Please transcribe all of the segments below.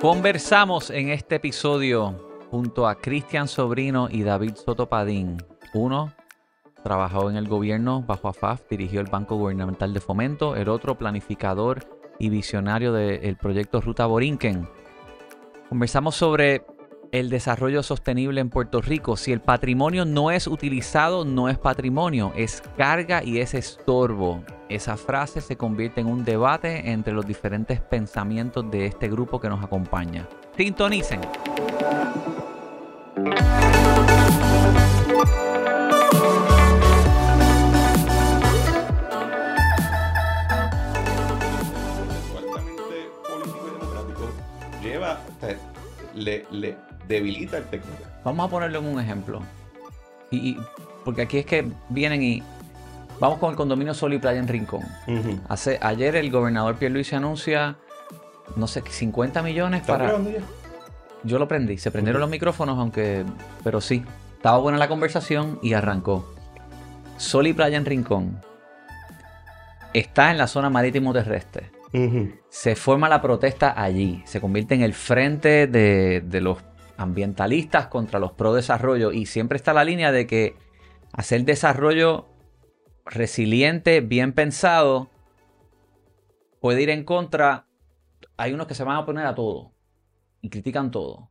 Conversamos en este episodio junto a Cristian Sobrino y David Sotopadín. Uno trabajó en el gobierno bajo AFAF, dirigió el Banco Gubernamental de Fomento. El otro, planificador y visionario del proyecto Ruta Borinquen. Conversamos sobre el desarrollo sostenible en Puerto Rico. Si el patrimonio no es utilizado, no es patrimonio, es carga y es estorbo. Esa frase se convierte en un debate entre los diferentes pensamientos de este grupo que nos acompaña. Sintonicen. lleva, le, le debilita el técnico. Vamos a ponerlo en un ejemplo. Y, porque aquí es que vienen y vamos con el condominio Sol y Playa en Rincón. Hace, ayer el gobernador Pierluisi anuncia, no sé, 50 millones para... Yo lo prendí, se prendieron los micrófonos, aunque, pero sí, estaba buena la conversación y arrancó. Sol y Playa en Rincón. Está en la zona marítimo terrestre. Se forma la protesta allí, se convierte en el frente de, de los ambientalistas contra los pro desarrollo y siempre está la línea de que hacer desarrollo resiliente, bien pensado, puede ir en contra. Hay unos que se van a poner a todo y critican todo.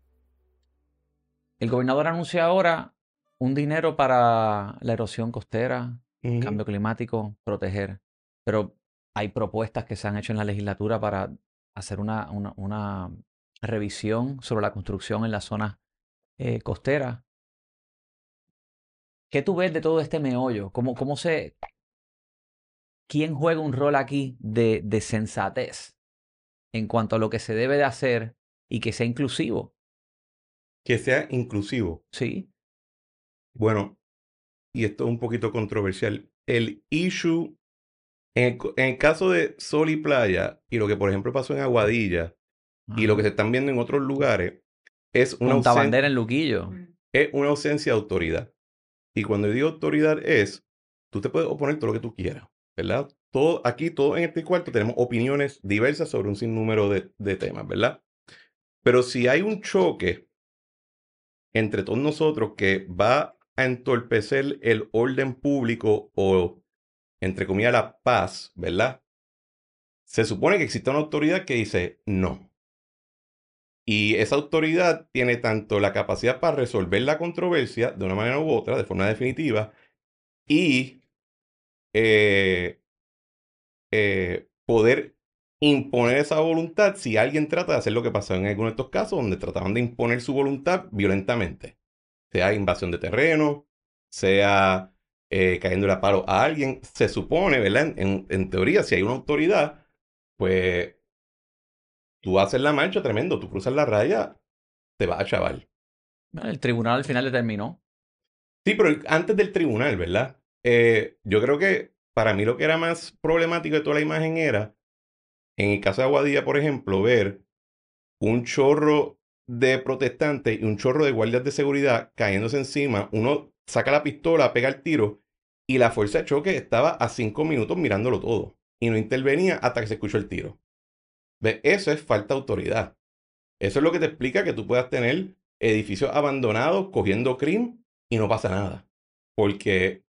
El gobernador anuncia ahora un dinero para la erosión costera, cambio climático, proteger. Pero hay propuestas que se han hecho en la legislatura para hacer una, una revisión sobre la construcción en la zona eh, costera. ¿Qué tú ves de todo este meollo? ¿Cómo, cómo se... ¿Quién juega un rol aquí de, de sensatez en cuanto a lo que se debe de hacer y que sea inclusivo? Que sea inclusivo. Sí. Bueno, y esto es un poquito controversial. El issue, en el, caso de Sol y Playa, y lo que por ejemplo pasó en Aguadilla, y lo que se están viendo en otros lugares es una ausencia, en Luquillo. Es una ausencia de autoridad. Y cuando digo autoridad es, tú te puedes oponer todo lo que tú quieras, ¿verdad? Todo, aquí, todo en este cuarto, tenemos opiniones diversas sobre un sinnúmero de, de temas, ¿verdad? Pero si hay un choque entre todos nosotros que va a entorpecer el orden público o, entre comillas, la paz, ¿verdad? Se supone que existe una autoridad que dice no. Y esa autoridad tiene tanto la capacidad para resolver la controversia de una manera u otra, de forma definitiva, y eh, eh, poder imponer esa voluntad si alguien trata de hacer lo que pasó en algunos de estos casos, donde trataban de imponer su voluntad violentamente, sea invasión de terreno, sea eh, cayendo a paro a alguien. Se supone, ¿verdad? En teoría, si hay una autoridad, pues tú haces la marcha tremendo, tú cruzas la raya, te vas a chaval. El tribunal al final determinó. Sí, pero antes del tribunal, ¿verdad? Eh, yo creo que para mí lo que era más problemático de toda la imagen era, en el caso de Aguadilla, por ejemplo, ver un chorro de protestantes y un chorro de guardias de seguridad cayéndose encima. Uno saca la pistola, pega el tiro y la fuerza de choque estaba a cinco minutos mirándolo todo y no intervenía hasta que se escuchó el tiro. Eso es falta de autoridad. Eso es lo que te explica que tú puedas tener edificios abandonados cogiendo crimen y no pasa nada. Porque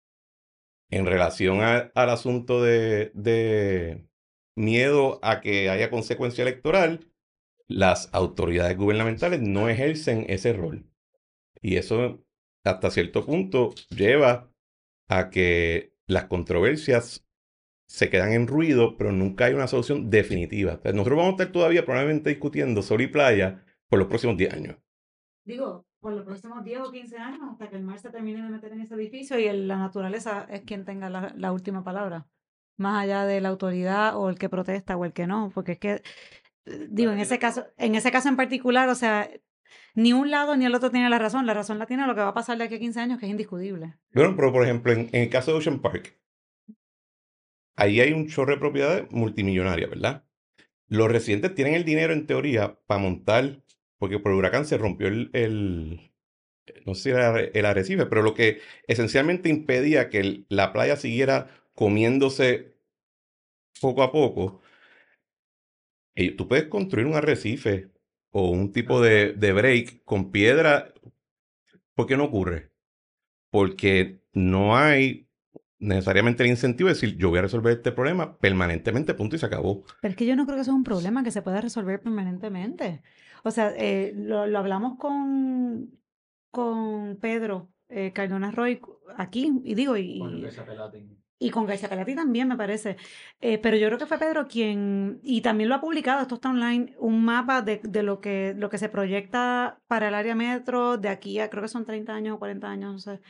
en relación al asunto de miedo a que haya consecuencia electoral, las autoridades gubernamentales no ejercen ese rol. Y eso hasta cierto punto lleva a que las controversias se quedan en ruido, pero nunca hay una solución definitiva. nosotros vamos a estar todavía probablemente discutiendo sol y playa por los próximos 10 años. Digo, por los próximos 10 o 15 años, hasta que el mar se termine de meter en ese edificio y la naturaleza es quien tenga la, última palabra, más allá de la autoridad o el que protesta o el que no, porque es que, digo, en ese caso, en ese caso en particular, o sea, ni un lado ni el otro tiene la razón. La razón la tiene lo que va a pasar de aquí a 15 años, que es indiscutible. Bueno, pero por ejemplo, en, en el caso de Ocean Park, ahí hay un chorro de propiedades multimillonarias, ¿verdad? Los residentes tienen el dinero en teoría para montar, porque por el huracán se rompió el, no sé si era el arrecife, pero lo que esencialmente impedía que la playa siguiera comiéndose poco a poco. tú puedes construir un arrecife o un tipo de, de break con piedra, ¿por qué no ocurre? Porque no hay necesariamente el incentivo de decir, yo voy a resolver este problema permanentemente, punto, y se acabó. Pero es que yo no creo que eso es un problema que se pueda resolver permanentemente. O sea, eh, lo, lo, hablamos con, con Pedro eh, Cardona Roy aquí, y digo, y, y con García Pelati también, me parece. Eh, pero yo creo que fue Pedro quien, y también lo ha publicado, esto está online, un mapa de, de, lo, que, lo que se proyecta para el área metro de aquí a, creo que son 30 años o 40 años, no sé.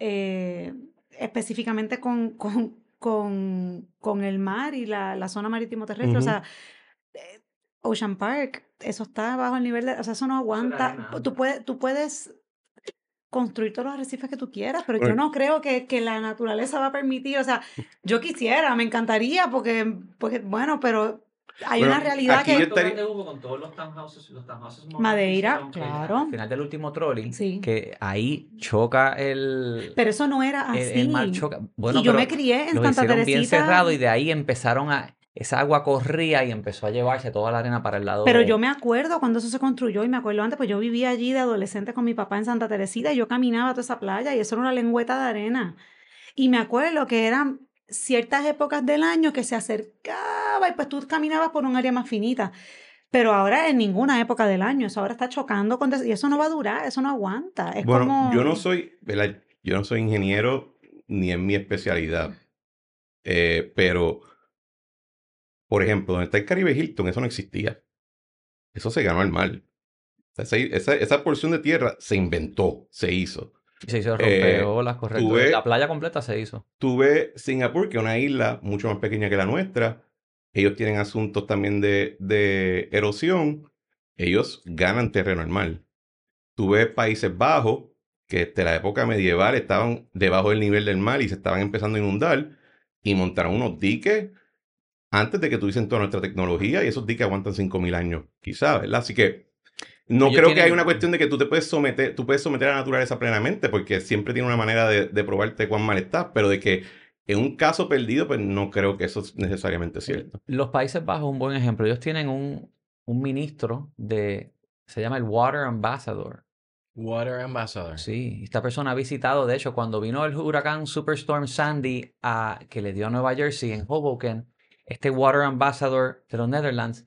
Eh, específicamente con, con, con, con, el mar y la, la zona marítimo terrestre. O sea, eh, Ocean Park, eso está bajo el nivel de. O sea, eso no aguanta. Tú puedes, tú puedes construir todos los arrecifes que tú quieras, pero yo no creo que, que, la naturaleza va a permitir, o sea, yo quisiera, me encantaría, porque, porque bueno, pero hay una realidad que... Estaría... Hubo con todos los townhouses, los townhouses Madeira, claro. Al final del último trolley, sí. que ahí choca el... Pero eso no era así. El, el mar choca. Bueno, y yo me crié en Santa Teresita. bien cerrado y de ahí empezaron a... Esa agua corría y empezó a llevarse toda la arena para el lado. Pero yo me acuerdo cuando eso se construyó y me acuerdo antes, pues yo vivía allí de adolescente con mi papá en Santa Teresita y yo caminaba toda esa playa y eso era una lengüeta de arena. Y me acuerdo que eran ciertas épocas del año que se acercaba y pues tú caminabas por un área más finita. Pero ahora en ninguna época del año, eso ahora está chocando con... Y eso no va a durar, eso no aguanta. Es bueno, como... yo no soy, yo no soy ingeniero ni en mi especialidad, eh, pero, por ejemplo, donde está el Caribe Hilton, eso no existía. Eso se ganó al mal. Esa, esa, esa porción de tierra se inventó, se hizo. Se hizo rompeolas, eh, correcto. la playa completa se hizo. Tuve Singapur, que es una isla mucho más pequeña que la nuestra. Ellos tienen asuntos también de, de erosión. Ellos ganan terreno al mar. Tuve Países Bajos, que desde la época medieval estaban debajo del nivel del mar y se estaban empezando a inundar. Y montaron unos diques antes de que tuviesen toda nuestra tecnología. Y esos diques aguantan 5.000 años, quizás, ¿verdad? Así que no creo que hay una cuestión de que tú te puedes someter, tú puedes someter a la naturaleza plenamente, porque siempre tiene una manera de, de probarte cuán mal estás, pero de que en un caso perdido, pues no creo que eso es necesariamente cierto. Los Países Bajos, un buen ejemplo. Ellos tienen un, un ministro de, se llama el Water Ambassador. Water Ambassador. Sí, esta persona ha visitado, de hecho, cuando vino el huracán Superstorm Sandy a, que le dio a Nueva Jersey en Hoboken, este Water Ambassador de los Netherlands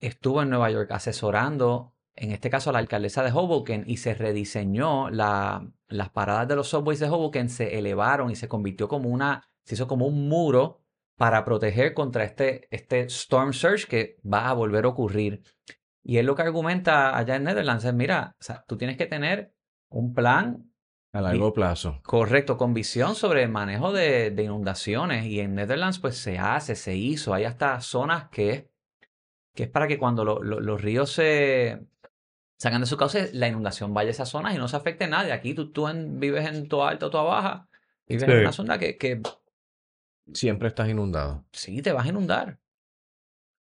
estuvo en Nueva York asesorando en este caso la alcaldesa de Hoboken, y se rediseñó la, las paradas de los subways de Hoboken, se elevaron y se convirtió como una, se hizo como un muro para proteger contra este, este storm surge que va a volver a ocurrir. Y él lo que argumenta allá en Netherlands es, mira, o sea, tú tienes que tener un plan a largo plazo. Correcto, con visión sobre el manejo de, de, inundaciones. Y en Netherlands, pues se hace, se hizo. Hay hasta zonas que, que es para que cuando los ríos se, sacan de su cauce, la inundación vaya a esas zonas y no se afecte a nadie. Aquí tú, tú vives en toda alta o toda baja, vives en una zona que, que... Siempre estás inundado. Sí, te vas a inundar.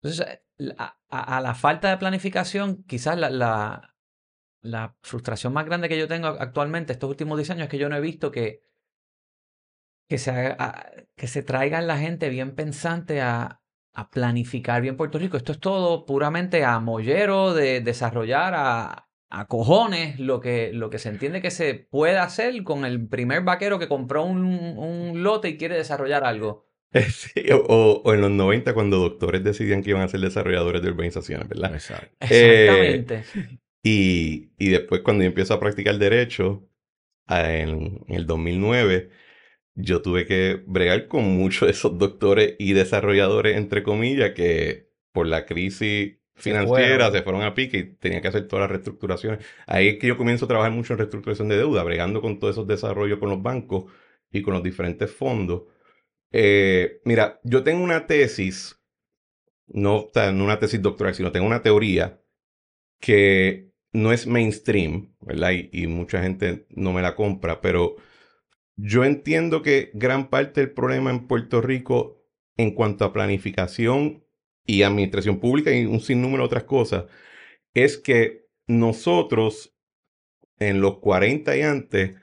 Entonces, a, a, la falta de planificación, quizás la, la, la, frustración más grande que yo tengo actualmente estos últimos 10 años es que yo no he visto que, que, se, que se traigan la gente bien pensante a, a planificar bien Puerto Rico. Esto es todo puramente a mollero de desarrollar a, a cojones lo que, lo que se entiende que se puede hacer con el primer vaquero que compró un, un lote y quiere desarrollar algo. Sí, o, o, en los 90 cuando doctores decidían que iban a ser desarrolladores de urbanizaciones, ¿verdad? Exactamente. Eh, y, y, después cuando yo empiezo a practicar derecho, en, en el 2009, yo tuve que bregar con muchos de esos doctores y desarrolladores, entre comillas, que por la crisis financiera se, fueron a pique y tenía que hacer todas las reestructuraciones. Ahí es que yo comienzo a trabajar mucho en reestructuración de deuda, bregando con todos esos desarrollos con los bancos y con los diferentes fondos. Eh, mira, yo tengo una tesis, no, no una tesis doctoral, sino tengo una teoría que no es mainstream, ¿verdad? y mucha gente no me la compra, pero yo entiendo que gran parte del problema en Puerto Rico en cuanto a planificación y administración pública y un sinnúmero de otras cosas es que nosotros en los 40 y antes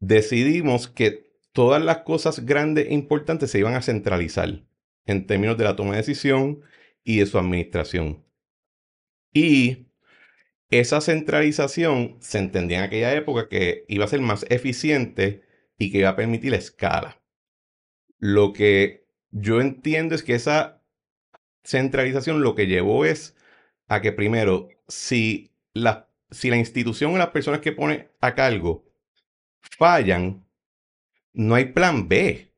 decidimos que todas las cosas grandes e importantes se iban a centralizar en términos de la toma de decisión y de su administración. Y esa centralización se entendía en aquella época que iba a ser más eficiente y que iba a permitir la escala. Lo que yo entiendo es que esa centralización lo que llevó es a que primero, si la, si la institución o las personas que pone a cargo fallan, no hay plan B.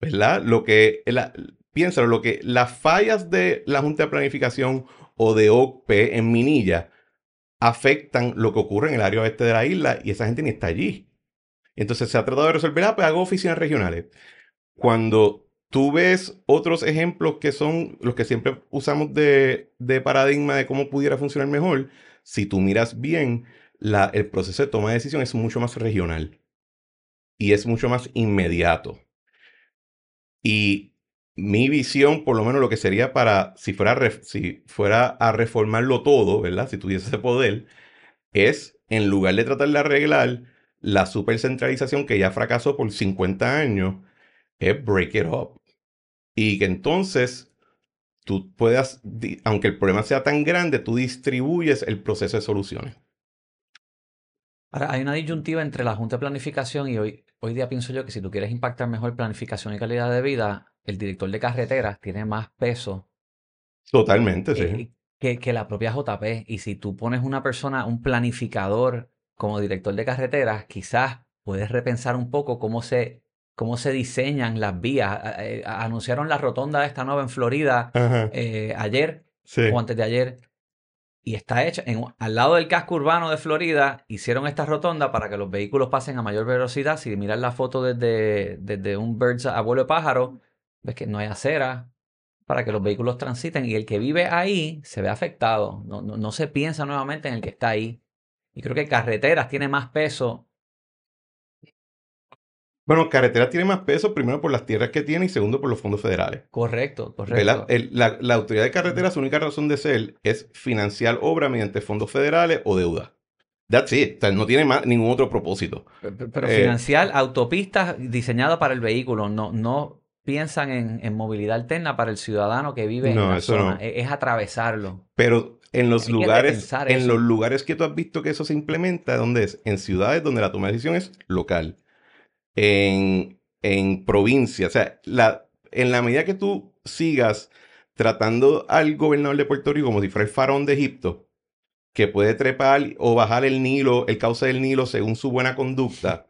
¿Verdad? Lo que, la, piénsalo, lo que las fallas de la Junta de Planificación o de OPE en Minilla afectan lo que ocurre en el área oeste de la isla y esa gente ni está allí. Entonces se ha tratado de resolver, ah, pues hago oficinas regionales. Cuando tú ves otros ejemplos que son los que siempre usamos de, de paradigma de cómo pudiera funcionar mejor, si tú miras bien, la, el proceso de toma de decisión es mucho más regional y es mucho más inmediato. Y mi visión, por lo menos lo que sería para, si fuera, si fuera a reformarlo todo, ¿verdad? Si tuviese ese poder, es en lugar de tratar de arreglar la supercentralización que ya fracasó por 50 años, es break it up. Y que entonces tú puedas, aunque el problema sea tan grande, tú distribuyes el proceso de soluciones. Ahora, hay una disyuntiva entre la Junta de Planificación y hoy, hoy día pienso yo que si tú quieres impactar mejor planificación y calidad de vida, el director de carreteras tiene más peso. Totalmente, sí. Que, que la propia JP. Y si tú pones una persona, un planificador como director de carreteras, quizás puedes repensar un poco cómo se, cómo se diseñan las vías. Eh, anunciaron la rotonda esta nueva en Florida eh, ayer o antes de ayer y está hecha en, al lado del casco urbano de Florida. Hicieron esta rotonda para que los vehículos pasen a mayor velocidad. Si miras la foto desde, desde un bird's abuelo de pájaro, ves que no hay acera para que los vehículos transiten y el que vive ahí se ve afectado. No, no, no se piensa nuevamente en el que está ahí. Y creo que carreteras tiene más peso bueno, carretera tiene más peso, primero por las tierras que tiene y segundo por los fondos federales. Correcto, correcto. la, autoridad de carreteras, su única razón de ser es financiar obra mediante fondos federales o deuda. That's it. no tiene más, ningún otro propósito. Pero, eh, financiar autopistas diseñadas para el vehículo, no, no piensan en, movilidad alterna para el ciudadano que vive en la zona. Es, es, atravesarlo. Pero en los lugares, en los lugares que tú has visto que eso se implementa, ¿dónde es? En ciudades donde la toma de decisión es local en, en provincia. O sea, la, en la medida que tú sigas tratando al gobernador de Puerto Rico como si fuera el faraón de Egipto, que puede trepar o bajar el Nilo, el cauce del Nilo según su buena conducta,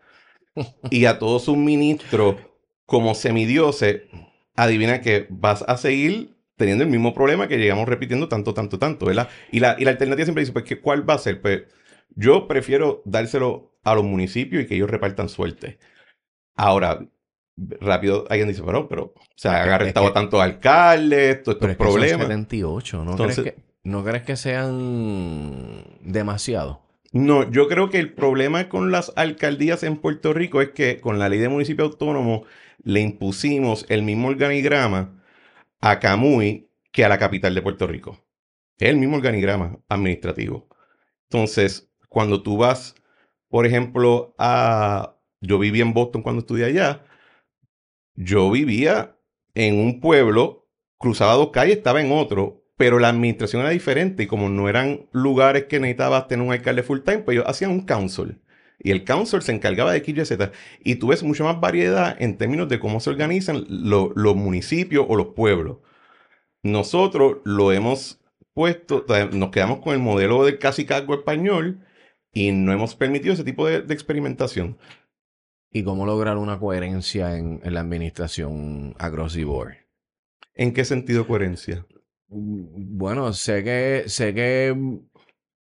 y a todos sus ministros como semidioses, adivina que vas a seguir teniendo el mismo problema que llegamos repitiendo tanto, tanto, tanto, ¿verdad? Y la, y la alternativa siempre dice, pues, ¿cuál va a ser? Pues yo prefiero dárselo a los municipios y que ellos repartan suerte. Ahora, rápido alguien dice, pero, pero, o sea, ha arrestado a tantos alcaldes, todos estos problemas. Que 78, ¿no, crees que, ¿no crees que sean demasiado? No, yo creo que el problema con las alcaldías en Puerto Rico es que con la ley de municipio autónomo le impusimos el mismo organigrama a Camuy que a la capital de Puerto Rico. El mismo organigrama administrativo. Entonces, cuando tú vas, por ejemplo, a yo vivía en Boston cuando estudié allá. Yo vivía en un pueblo, cruzaba dos calles, estaba en otro, pero la administración era diferente y como no eran lugares que necesitabas tener un alcalde full time, pues ellos hacían un council. Y el council se encargaba de X, y Z. Y tú ves mucha más variedad en términos de cómo se organizan los municipios o los pueblos. Nosotros lo hemos puesto, nos quedamos con el modelo del casi cargo español y no hemos permitido ese tipo de experimentación y cómo lograr una coherencia en, la administración across the board. ¿En qué sentido coherencia? Mm, bueno, sé que, sé que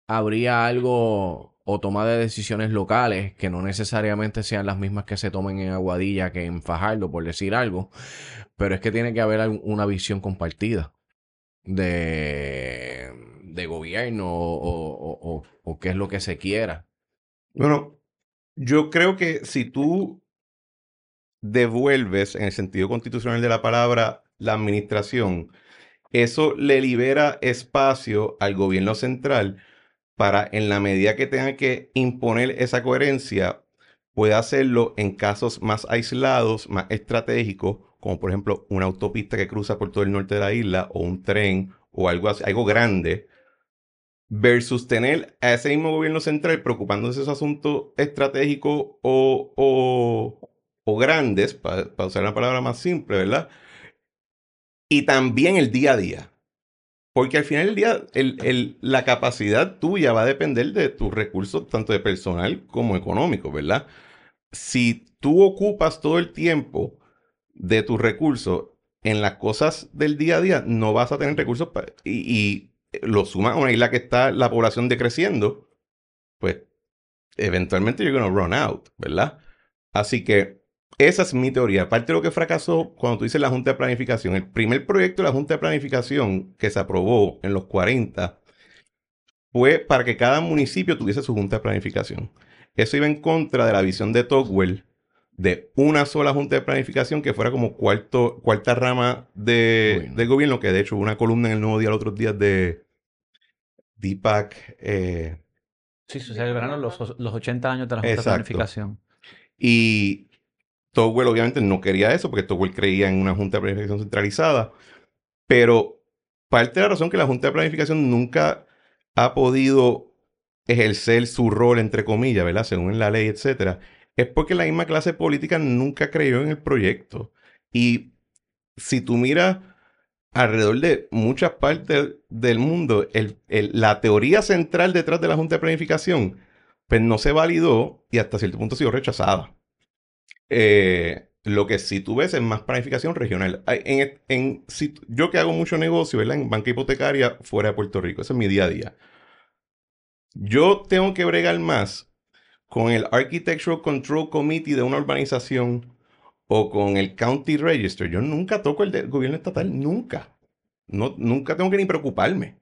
habría algo o toma de decisiones locales que no necesariamente sean las mismas que se tomen en Aguadilla que en Fajardo, por decir algo, pero es que tiene que haber una visión compartida de, de gobierno o, o qué es lo que se quiera. Bueno, yo creo que si tú devuelves, en el sentido constitucional de la palabra, la administración, eso le libera espacio al gobierno central para, en la medida que tenga que imponer esa coherencia, pueda hacerlo en casos más aislados, más estratégicos, como por ejemplo una autopista que cruza por todo el norte de la isla o un tren o algo así, algo grande, versus tener a ese mismo gobierno central preocupándose de esos asuntos estratégicos o, o, grandes, para usar una palabra más simple, ¿verdad? Y también el día a día. Porque al final del día, la capacidad tuya va a depender de tus recursos, tanto de personal como económicos, ¿verdad? Si tú ocupas todo el tiempo de tus recursos en las cosas del día a día, no vas a tener recursos y, y lo sumas a una isla que está la población decreciendo, pues eventualmente you're to run out, ¿verdad? Así que esa es mi teoría. Aparte de lo que fracasó cuando tú dices la Junta de Planificación, el primer proyecto de la Junta de Planificación que se aprobó en los 40 fue para que cada municipio tuviese su Junta de Planificación. Eso iba en contra de la visión de Tocqueville de una sola junta de planificación que fuera como cuarto, cuarta rama de, del gobierno, que de hecho hubo una columna en el Nuevo Día los otros días de Deepak. Eh, sí, se celebraron los, los 80 años de la junta de planificación. Y Togwell obviamente no quería eso, porque Togwell creía en una junta de planificación centralizada, pero parte de la razón que la junta de planificación nunca ha podido ejercer su rol, entre comillas, ¿verdad? Según la ley, etcétera, es porque la misma clase política nunca creyó en el proyecto. Y si tú miras alrededor de muchas partes del mundo, la teoría central detrás de la Junta de Planificación, pues no se validó y hasta cierto punto ha sido rechazada. Eh, lo que sí tú ves es más planificación regional. En, en, yo que hago mucho negocio en banca hipotecaria fuera de Puerto Rico, ese es mi día a día. Yo tengo que bregar más con el Architectural Control Committee de una urbanización o con el County Register. Yo nunca toco el gobierno estatal, nunca. No, nunca tengo que ni preocuparme.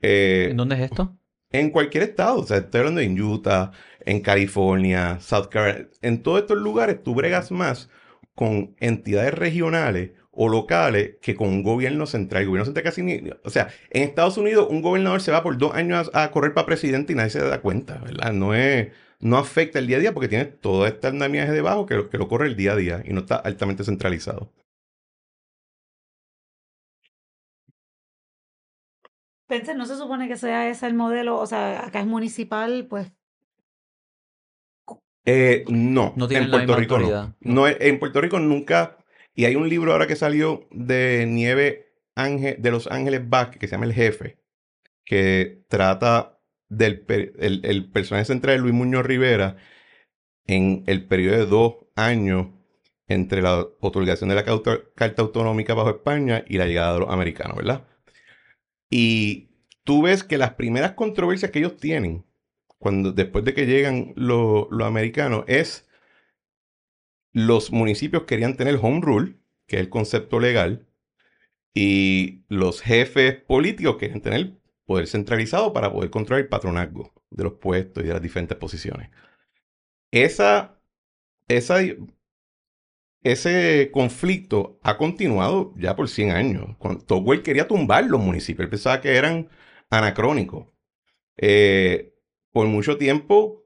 Eh, ¿En dónde es esto? En cualquier estado. O sea, estoy hablando en Utah, en California, South Carolina. En todos estos lugares tú bregas más con entidades regionales o locales que con un gobierno central. El gobierno central casi ni... O sea, en Estados Unidos un gobernador se va por dos años a, correr para presidente y nadie se da cuenta, ¿verdad? No es no afecta el día a día porque tiene todo este andamiaje debajo que, que lo corre el día a día y no está altamente centralizado. Pensé, no se supone que sea ese el modelo, o sea, acá es municipal, pues. Eh, no, en Puerto Rico no. no. En Puerto Rico nunca, y hay un libro ahora que salió de Nieve Ángel, de Los Ángeles Vázquez, que se llama El Jefe, que trata del el, personaje central de Luis Muñoz Rivera en el periodo de dos años entre la otorgación de la Carta Autonómica bajo España y la llegada de los americanos, ¿verdad? Y tú ves que las primeras controversias que ellos tienen, cuando, después de que llegan los, los americanos, es los municipios querían tener home rule, que es el concepto legal, y los jefes políticos querían tener poder centralizado para poder controlar el patronazgo de los puestos y de las diferentes posiciones. Esa, esa, ese conflicto ha continuado ya por 100 años. Cuando Togwell quería tumbar los municipios, él pensaba que eran anacrónicos. Eh, por mucho tiempo,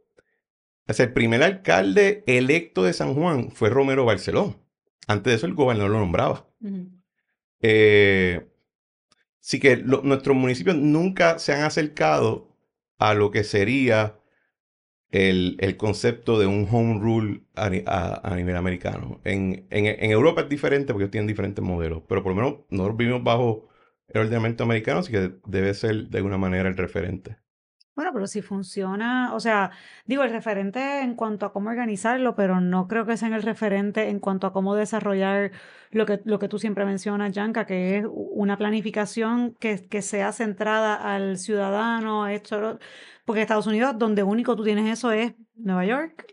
el primer alcalde electo de San Juan fue Romero Barceló. Antes de eso, el gobernador lo nombraba. Así que nuestros municipios nunca se han acercado a lo que sería el, concepto de un home rule a, nivel americano. En, en, Europa es diferente porque tienen diferentes modelos, pero por lo menos nosotros vivimos bajo el ordenamiento americano, así que debe ser de alguna manera el referente. Bueno, pero si funciona, o sea, digo, el referente en cuanto a cómo organizarlo, pero no creo que sea el referente en cuanto a cómo desarrollar lo que, lo que tú siempre mencionas, Yanka, que es una planificación que, que sea centrada al ciudadano, esto, porque Estados Unidos, donde único tú tienes eso es Nueva York.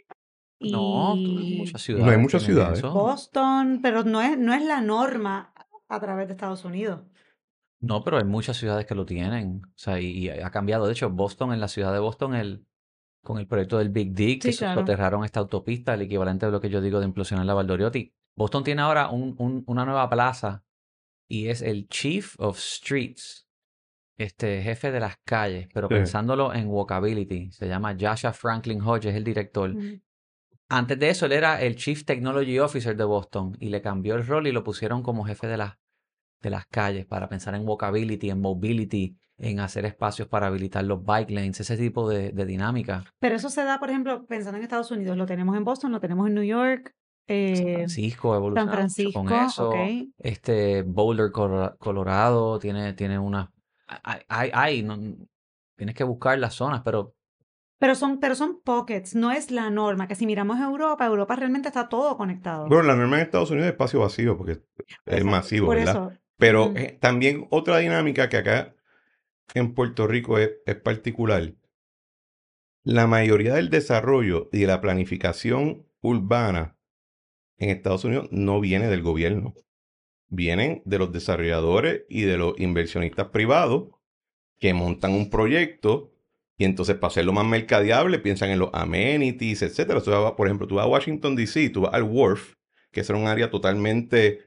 Y no, muchas ciudades. No hay muchas ciudades. Boston, pero no es, no es la norma a través de Estados Unidos. No, pero hay muchas ciudades que lo tienen. O sea, y, ha cambiado. De hecho, Boston, en la ciudad de Boston, el, con el proyecto del Big Dick, que soterraron esta autopista, el equivalente de lo que yo digo de implosionar la Valdoriotti. Boston tiene ahora un, una nueva plaza y es el Chief of Streets, este jefe de las calles, pero pensándolo en walkability. Se llama Joshua Franklin Hodge, es el director. Antes de eso, él era el Chief Technology Officer de Boston y le cambió el rol y lo pusieron como jefe de las de las calles, para pensar en walkability, en mobility, en hacer espacios para habilitar los bike lanes, ese tipo de, de dinámica. Pero eso se da, por ejemplo, pensando en Estados Unidos, lo tenemos en Boston, lo tenemos en New York, San eh, Francisco San Francisco, con eso. Este Boulder, Colo- Colorado, tiene, tiene una... Hay, hay, hay, no- tienes que buscar las zonas, pero Pero son, pero son pockets, no es la norma, que si miramos Europa, Europa realmente está todo conectado. Bueno, la norma en Estados Unidos es espacio vacío porque es Exacto, masivo, Por ¿verdad? eso. Pero eh, también otra dinámica que acá en Puerto Rico es, es particular. La mayoría del desarrollo y de la planificación urbana en Estados Unidos no viene del gobierno. Vienen de los desarrolladores y de los inversionistas privados que montan un proyecto y entonces para hacerlo más mercadeable piensan en los amenities, vas- por ejemplo, tú vas a Washington DC, tú vas al Wharf, que es un área totalmente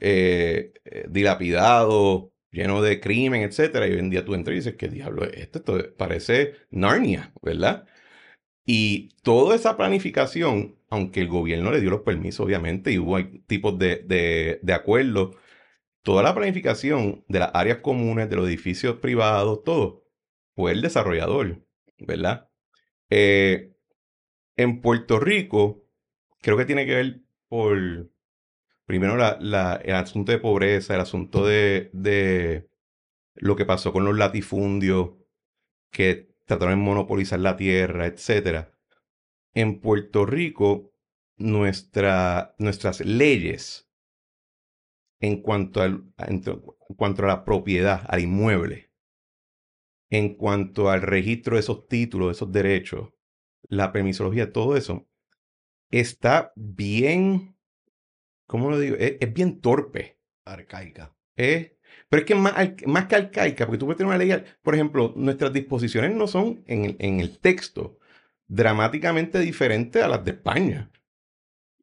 eh, eh, dilapidado, lleno de crimen, etcétera. Y hoy en día tú entras y dices, ¿qué diablo es esto? Esto parece Narnia, ¿verdad? Y toda esa planificación, aunque el gobierno le dio los permisos, obviamente, y hubo tipos de, de, de acuerdos, toda la planificación de las áreas comunes, de los edificios privados, todo, fue el desarrollador, ¿verdad? Eh, en Puerto Rico, creo que tiene que ver por, primero, el asunto de pobreza, el asunto de, lo que pasó con los latifundios, que trataron de monopolizar la tierra, etcétera. En Puerto Rico, nuestra, nuestras leyes en cuanto, al, en cuanto a la propiedad, al inmueble, en cuanto al registro de esos títulos, de esos derechos, la permisología, todo eso, está bien, ¿cómo lo digo? Es, es bien torpe. Arcaica. Es- pero es que más, más que arcaica, porque tú puedes tener una ley, por ejemplo, nuestras disposiciones no son en, el- en el texto dramáticamente diferentes a las de España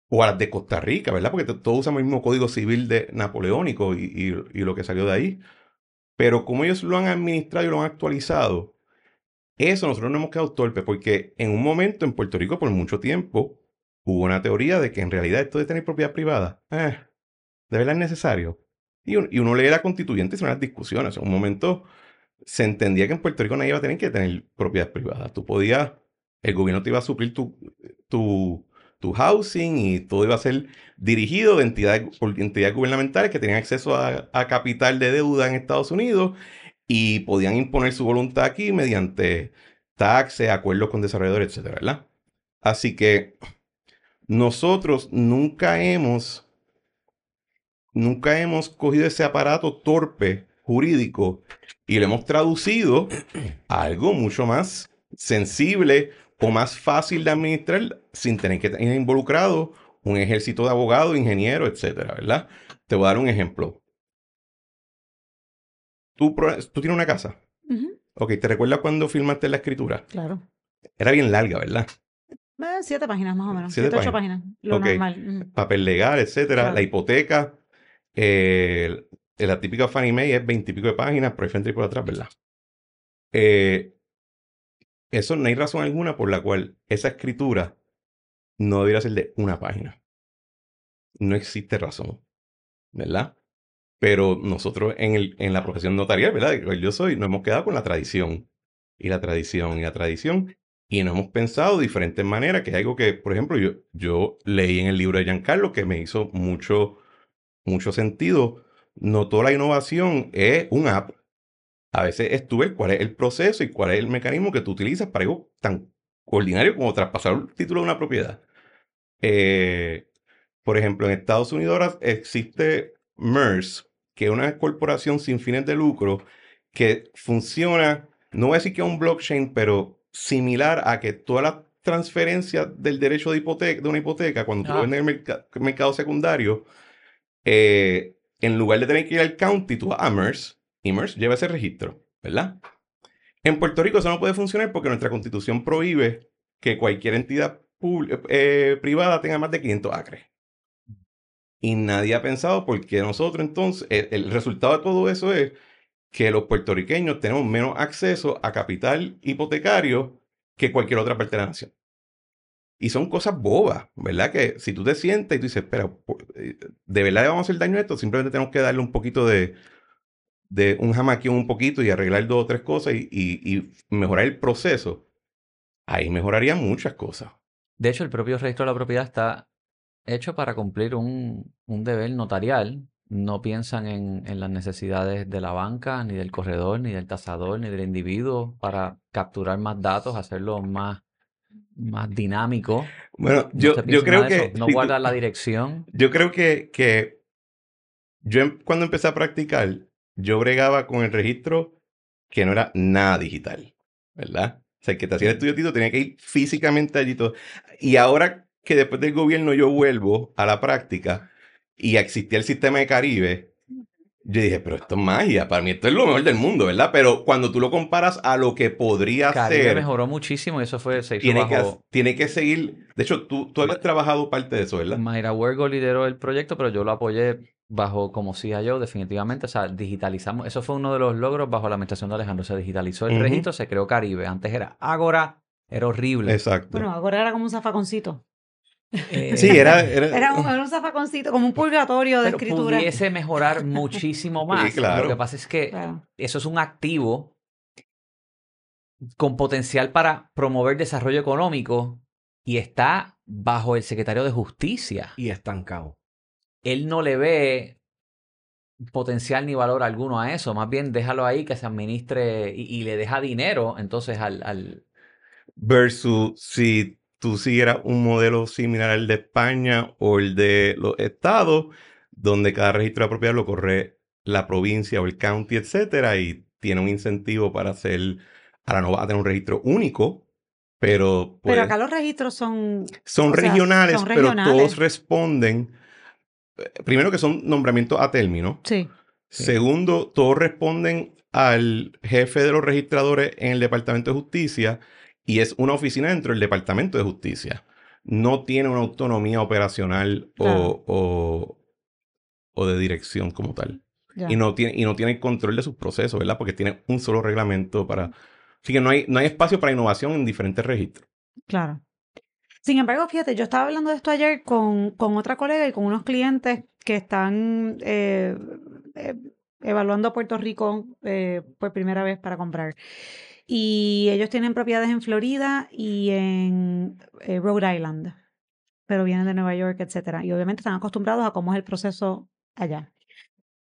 o a las de Costa Rica, ¿verdad? Porque to- todos usamos el mismo código civil de napoleónico y, y- y lo que salió de ahí. Pero como ellos lo han administrado y lo han actualizado, eso nosotros no hemos quedado torpes, porque en un momento en Puerto Rico, por mucho tiempo, hubo una teoría de que en realidad esto de tener propiedad privada, eh, ¿de verdad es necesario? Y, un- y uno lee la constituyente y son las discusiones. En un momento se entendía que en Puerto Rico nadie iba a tener que tener propiedad privada. Tú podías, el gobierno te iba a suplir tu, tu, tu housing y todo iba a ser dirigido de entidades, por entidades gubernamentales que tenían acceso a, a capital de deuda en Estados Unidos y podían imponer su voluntad aquí mediante taxes, acuerdos con desarrolladores, etcétera, ¿verdad? Así que nosotros nunca hemos nunca hemos cogido ese aparato torpe jurídico y lo hemos traducido a algo mucho más sensible o más fácil de administrar sin tener que tener involucrado un ejército de abogados, ingenieros, etcétera, ¿verdad? Te voy a dar un ejemplo. Tú, tienes una casa. Ok, ¿te recuerdas cuando firmaste la escritura? Claro. Era bien larga, ¿verdad? Eh, siete páginas más o menos. Siete Siete, ocho páginas. Lo normal. Papel legal, etcétera. Claro. La hipoteca. eh, la típica Fannie Mae es veintipico de páginas por el frente y por atrás, ¿verdad? Eh, eso no hay razón alguna por la cual esa escritura no debería ser de una página. No existe razón, ¿verdad? Pero nosotros en, el, en la profesión notarial, ¿verdad? Yo soy, nos hemos quedado con la tradición y la tradición y la tradición y no hemos pensado de diferentes maneras, que es algo que, por ejemplo, yo, yo leí en el libro de Giancarlo que me hizo mucho, mucho sentido. No toda la innovación es un app. A veces es tú ver cuál es el proceso y cuál es el mecanismo que tú utilizas para algo tan ordinario como traspasar el título de una propiedad. Eh, por ejemplo, en Estados Unidos existe MERS, que es una corporación sin fines de lucro que funciona, no voy a decir que es un blockchain, pero similar a que todas las transferencias del derecho de, hipoteca, de una hipoteca, cuando tú lo vendes en el merca- mercado secundario, eh, en lugar de tener que ir al county, tú vas a MERS y MERS lleva ese registro, ¿verdad? En Puerto Rico eso no puede funcionar porque nuestra constitución prohíbe que cualquier entidad eh, privada tenga más de 500 acres. Y nadie ha pensado por qué nosotros entonces, el, el resultado de todo eso es que los puertorriqueños tenemos menos acceso a capital hipotecario que cualquier otra parte de la nación. Y son cosas bobas, ¿verdad? Que si tú te sientes y tú dices, espera, eh, ¿de verdad le vamos a hacer daño a esto? Simplemente tenemos que darle un poquito de, de un jamaquión un poquito y arreglar dos o tres cosas y, y mejorar el proceso. Ahí mejoraría muchas cosas. De hecho, el propio registro de la propiedad está hecho para cumplir un, un deber notarial. No piensan en, en, las necesidades de la banca, ni del corredor, ni del tasador, ni del individuo para capturar más datos, hacerlo más, más dinámico. Bueno, yo, yo creo que... No guardar la dirección. Yo creo que, que yo em, cuando empecé a practicar, yo bregaba con el registro que no era nada digital, ¿verdad? O sea, el que te hacía el estudio Tito tenía que ir físicamente allí todo. Y ahora que después del gobierno yo vuelvo a la práctica y existía el sistema de Caribe, yo dije, pero esto es magia, para mí esto es lo mejor del mundo, ¿verdad? Pero cuando tú lo comparas a lo que podría Caribe ser... mejoró muchísimo y eso fue... Se hizo tiene, bajo... que, tiene que seguir... De hecho, tú, tú habías trabajado parte de eso, ¿verdad? Mayra Huergo lideró el proyecto, pero yo lo apoyé bajo como yo definitivamente. O sea, digitalizamos. Eso fue uno de los logros bajo la administración de Alejandro. Se digitalizó el Ujú. registro, se creó Caribe. Antes era Ágora, era horrible. Exacto. Bueno, ahora era como un zafaconcito. Eh, sí, era... era, Era un, era un zafaconcito, como un purgatorio de pero escritura. pudiese mejorar muchísimo más. claro. Lo que pasa es que Claro. eso es un activo con potencial para promover desarrollo económico y está bajo el secretario de Justicia. Y estancado. Él no le ve potencial ni valor alguno a eso. Más bien déjalo ahí que se administre y, y le deja dinero entonces al... al... versus si tú siguieras un modelo similar al de España o el de los estados, donde cada registro de propiedad lo corre la provincia o el county, etcétera, y tiene un incentivo para hacer, ahora no va a tener un registro único, pero, pues, Pero acá los registros son. son, o sea, regionales, son pero regionales. todos responden, eh, primero que son nombramientos a término. Sí. Segundo, todos responden al jefe de los registradores en el Departamento de Justicia y es una oficina dentro del Departamento de Justicia. No tiene una autonomía operacional o- Claro. o, o de dirección como tal. ya. Y no, tiene, y no tiene el control de sus procesos, ¿verdad? Porque tiene un solo reglamento para... Así que no hay, no hay espacio para innovación en diferentes registros. Claro. Sin embargo, fíjate, yo estaba hablando de esto ayer con, con otra colega y con unos clientes que están eh, eh, evaluando Puerto Rico eh, por primera vez para comprar. Y ellos tienen propiedades en Florida y en eh, Rhode Island, pero vienen de Nueva York, etcétera. Y obviamente están acostumbrados a cómo es el proceso allá.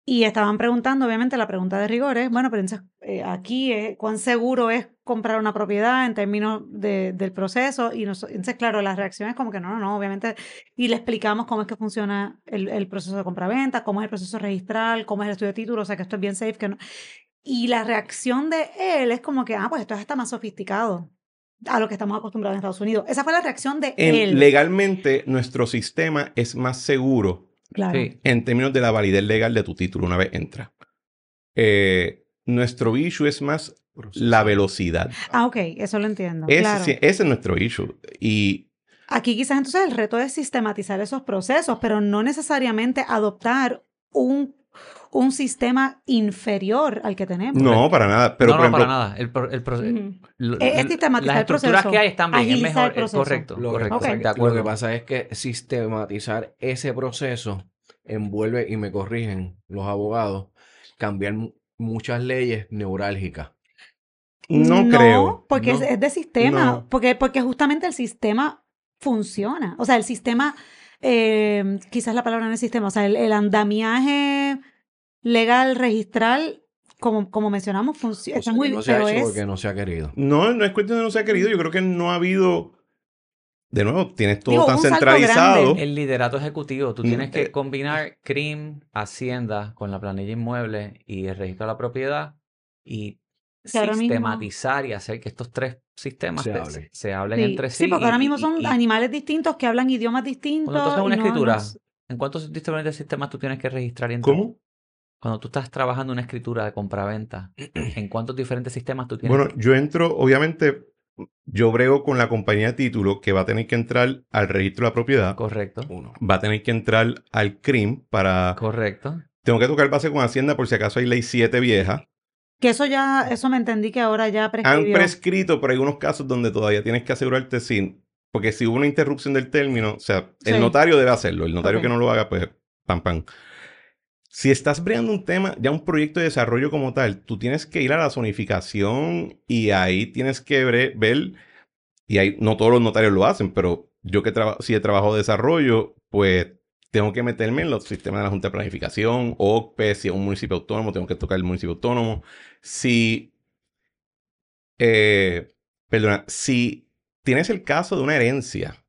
Y estaban preguntando, obviamente, la pregunta de rigor es, bueno, pero entonces, eh, aquí, eh, ¿cuán seguro es comprar una propiedad en términos de- del proceso? Y nos- entonces, claro, la reacción es como que no, no, no, obviamente. Y le explicamos cómo es que funciona el, el proceso de compraventa, cómo es el proceso registral, cómo es el estudio de título, o sea, que esto es bien safe. Que no... Y la reacción de él es como que, ah, pues esto está más sofisticado a lo que estamos acostumbrados en Estados Unidos. Esa fue la reacción de En- él. legalmente, nuestro sistema es más seguro Claro. Sí. en términos de la validez legal de tu título una vez entra. Eh, nuestro issue es más la velocidad. Ah, ok, eso lo entiendo. Ese, claro. sí- ese es nuestro issue. Y Aquí quizás entonces el reto es sistematizar esos procesos, pero no necesariamente adoptar un, un sistema inferior al que tenemos. no, para nada. Pero, no, por no, ejemplo, para nada. El, el pro- Ujú. lo- Es- es l- sistematizar Las el proceso, estructuras que hay están bien. Es mejor. el Es proceso. correcto. Lo que, correcto. De lo que pasa es que sistematizar ese proceso envuelve, y me corrigen los abogados, cambiar mu- muchas leyes neurálgicas. no, creo. porque No. es, es de sistema, No. porque, porque justamente el sistema funciona. O sea, el sistema, eh, quizás la palabra no es sistema, o sea, el, el andamiaje legal registral, como, como mencionamos, funciona. O Está sea, muy no se ha pero hecho es- porque no se ha querido. No, no es cuestión de no se ha querido. Yo creo que no ha habido. De nuevo, tienes todo Digo, tan centralizado. grande. El liderato ejecutivo. Tú Mm, tienes que eh. combinar CRIM, Hacienda con la planilla inmueble y el registro de la propiedad y sistematizar y hacer que estos tres sistemas Se hablen. se, se hablen Sí, entre sí. sí, porque y- ahora mismo y- son y- animales distintos que hablan idiomas distintos. Cuando tú haces una no- escritura, no es- ¿en cuántos diferentes sistemas tú tienes que registrar? y entrar? ¿Cómo? Cuando tú estás trabajando una escritura de compraventa, ¿en cuántos diferentes sistemas tú tienes? Bueno, yo entro, obviamente, yo brego con la compañía de título que va a tener que entrar al registro de la propiedad. Correcto. Uno. Va a tener que entrar al CRIM para. Correcto. Tengo que tocar base con Hacienda por si acaso hay ley 7 vieja. Que eso ya, eso me entendí que ahora ya Han prescrito, pero hay unos casos donde todavía tienes que asegurarte si porque si hubo una interrupción del término, o sea, el Sí. notario debe hacerlo. El notario que no lo haga, pues, pam, pam. Si estás breando un tema, ya un proyecto de desarrollo como tal, tú tienes que ir a la zonificación y ahí tienes que ver, y ahí no todos los notarios lo hacen, pero yo que traba- si he trabajado de desarrollo, pues tengo que meterme en los sistemas de la Junta de Planificación, OCPE, si es un municipio autónomo, tengo que tocar el municipio autónomo. Si, eh, perdona, si tienes el caso de una herencia,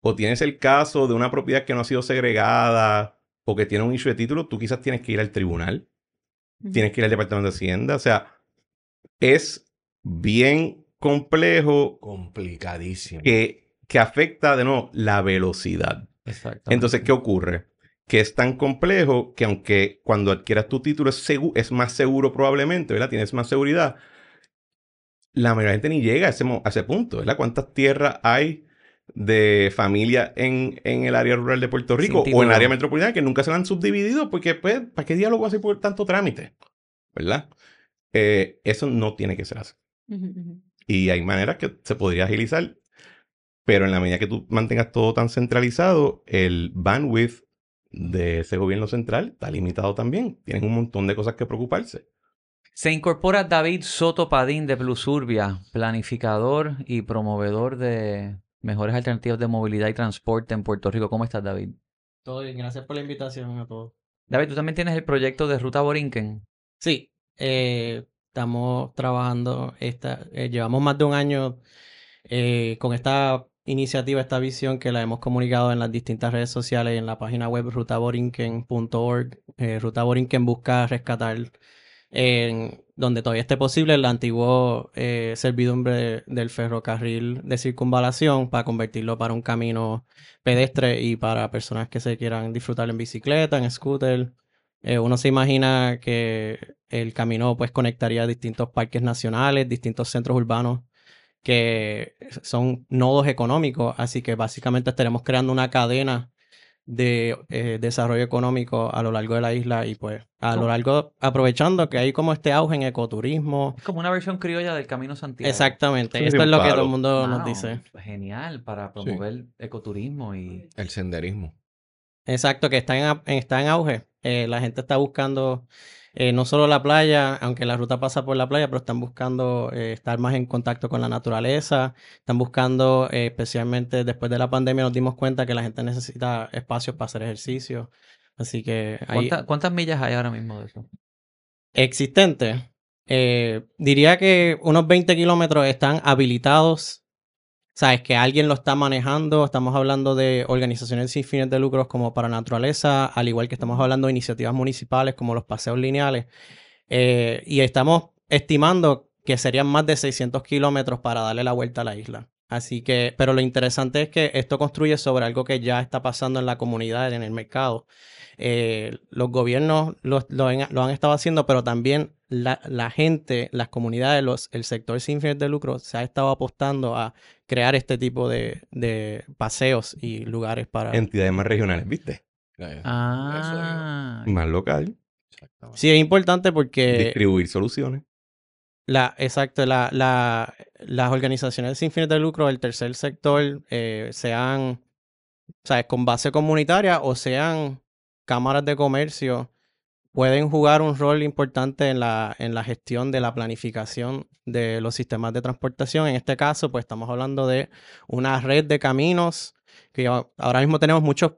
o tienes el caso de una propiedad que no ha sido segregada, o que tiene un issue de título, tú quizás tienes que ir al tribunal, tienes que ir al Departamento de Hacienda, o sea, es bien complejo Complicadísimo. que, que afecta de nuevo la velocidad. Exacto. Entonces, ¿qué ocurre? Que es tan complejo que aunque cuando adquieras tu título es, segu- es más seguro probablemente, ¿verdad? Tienes más seguridad. La mayoría de gente ni llega a ese, a ese punto, ¿verdad? ¿Cuántas tierras hay de familia en, en el área rural de Puerto Rico o en el área metropolitana que nunca se la han subdividido? Porque, pues, ¿para qué diálogo hace por tanto trámite? ¿Verdad? Eh, eso no tiene que ser así. Y hay maneras que se podría agilizar, pero en la medida que tú mantengas todo tan centralizado, el bandwidth de ese gobierno central está limitado también. Tienen un montón de cosas que preocuparse. Se incorpora David Soto Padín de Plusurbia, planificador y promovedor de mejores alternativas de movilidad y transporte en Puerto Rico. ¿Cómo estás, David? Todo bien, gracias por la invitación a todos. David, tú también tienes el proyecto de Ruta Borinquen. Sí, eh, estamos trabajando, esta, eh, llevamos más de un año eh, con esta iniciativa, esta visión que la hemos comunicado en las distintas redes sociales y en la página web rutaborinquen.org. Eh, Ruta Borinquen busca rescatar en donde todavía esté posible el antiguo eh, servidumbre del ferrocarril de circunvalación para convertirlo para un camino pedestre y para personas que se quieran disfrutar en bicicleta, en scooter. Eh, uno se imagina que el camino pues conectaría distintos parques nacionales, distintos centros urbanos que son nodos económicos, así que básicamente estaremos creando una cadena de eh, desarrollo económico a lo largo de la isla y pues a lo largo, aprovechando que hay como este auge en ecoturismo. Es como una versión criolla del Camino Santiago. Exactamente, Sí, esto es lo que todo el mundo nos dice. Genial para promover ecoturismo y El senderismo. Exacto, que está en, está en auge. Eh, la gente está buscando eh, no solo la playa, aunque la ruta pasa por la playa, pero están buscando eh, estar más en contacto con la naturaleza. Están buscando, eh, especialmente después de la pandemia, nos dimos cuenta que la gente necesita espacios para hacer ejercicio. Así que ahí ¿Cuánta- ¿Cuántas millas hay ahora mismo de eso? existente. diría que unos 20 kilómetros están habilitados. Sabes que alguien lo está manejando. Estamos hablando de organizaciones sin fines de lucros como para naturaleza, al igual que estamos hablando de iniciativas municipales como los paseos lineales. Eh, y estamos estimando que serían más de 600 kilómetros para darle la vuelta a la isla. Así que, pero lo interesante es que esto construye sobre algo que ya está pasando en la comunidad, en el mercado. Eh, los gobiernos lo, lo han, lo han estado haciendo, pero también la, la gente, las comunidades, los, el sector sin fines de lucro se ha estado apostando a crear este tipo de, de paseos y lugares para... Entidades más regionales, ¿viste? Ah, Más local. Exactamente. Sí, es importante porque... Distribuir soluciones. La, exacto, la, la- las organizaciones sin fines de lucro del tercer sector, eh, sean, ¿sabes? con base comunitaria o sean cámaras de comercio, pueden jugar un rol importante en la, en la gestión de la planificación de los sistemas de transportación. En este caso, pues estamos hablando de una red de caminos, que ahora mismo tenemos muchos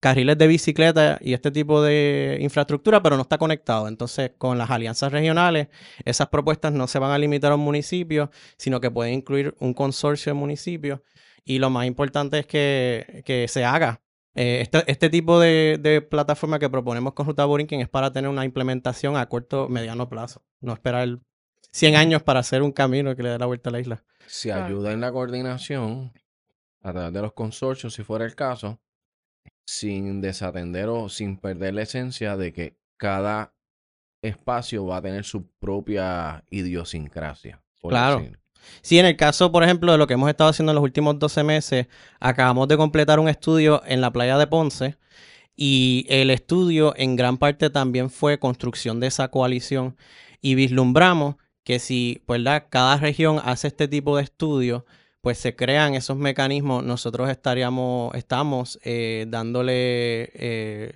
carriles de bicicleta y este tipo de infraestructura, pero no está conectado. Entonces, con las alianzas regionales, esas propuestas no se van a limitar a un municipio, sino que pueden incluir un consorcio de municipios. Y lo más importante es que, que se haga. Eh, este, este tipo de, de plataforma que proponemos con Ruta Borinquen es para tener una implementación a corto, mediano plazo. No esperar 100 años para hacer un camino que le dé la vuelta a la isla. Se Claro. ayuda en la coordinación a través de los consorcios, si fuera el caso, sin desatender o sin perder la esencia de que cada espacio va a tener su propia idiosincrasia. por Claro. decir. Sí, en el caso, por ejemplo, de lo que hemos estado haciendo en los últimos 12 meses, acabamos de completar un estudio en la playa de Ponce y el estudio en gran parte también fue construcción de esa coalición y vislumbramos que si, ¿verdad? Cada región hace este tipo de estudio, pues se crean esos mecanismos, nosotros estaríamos, estamos eh, dándole, eh,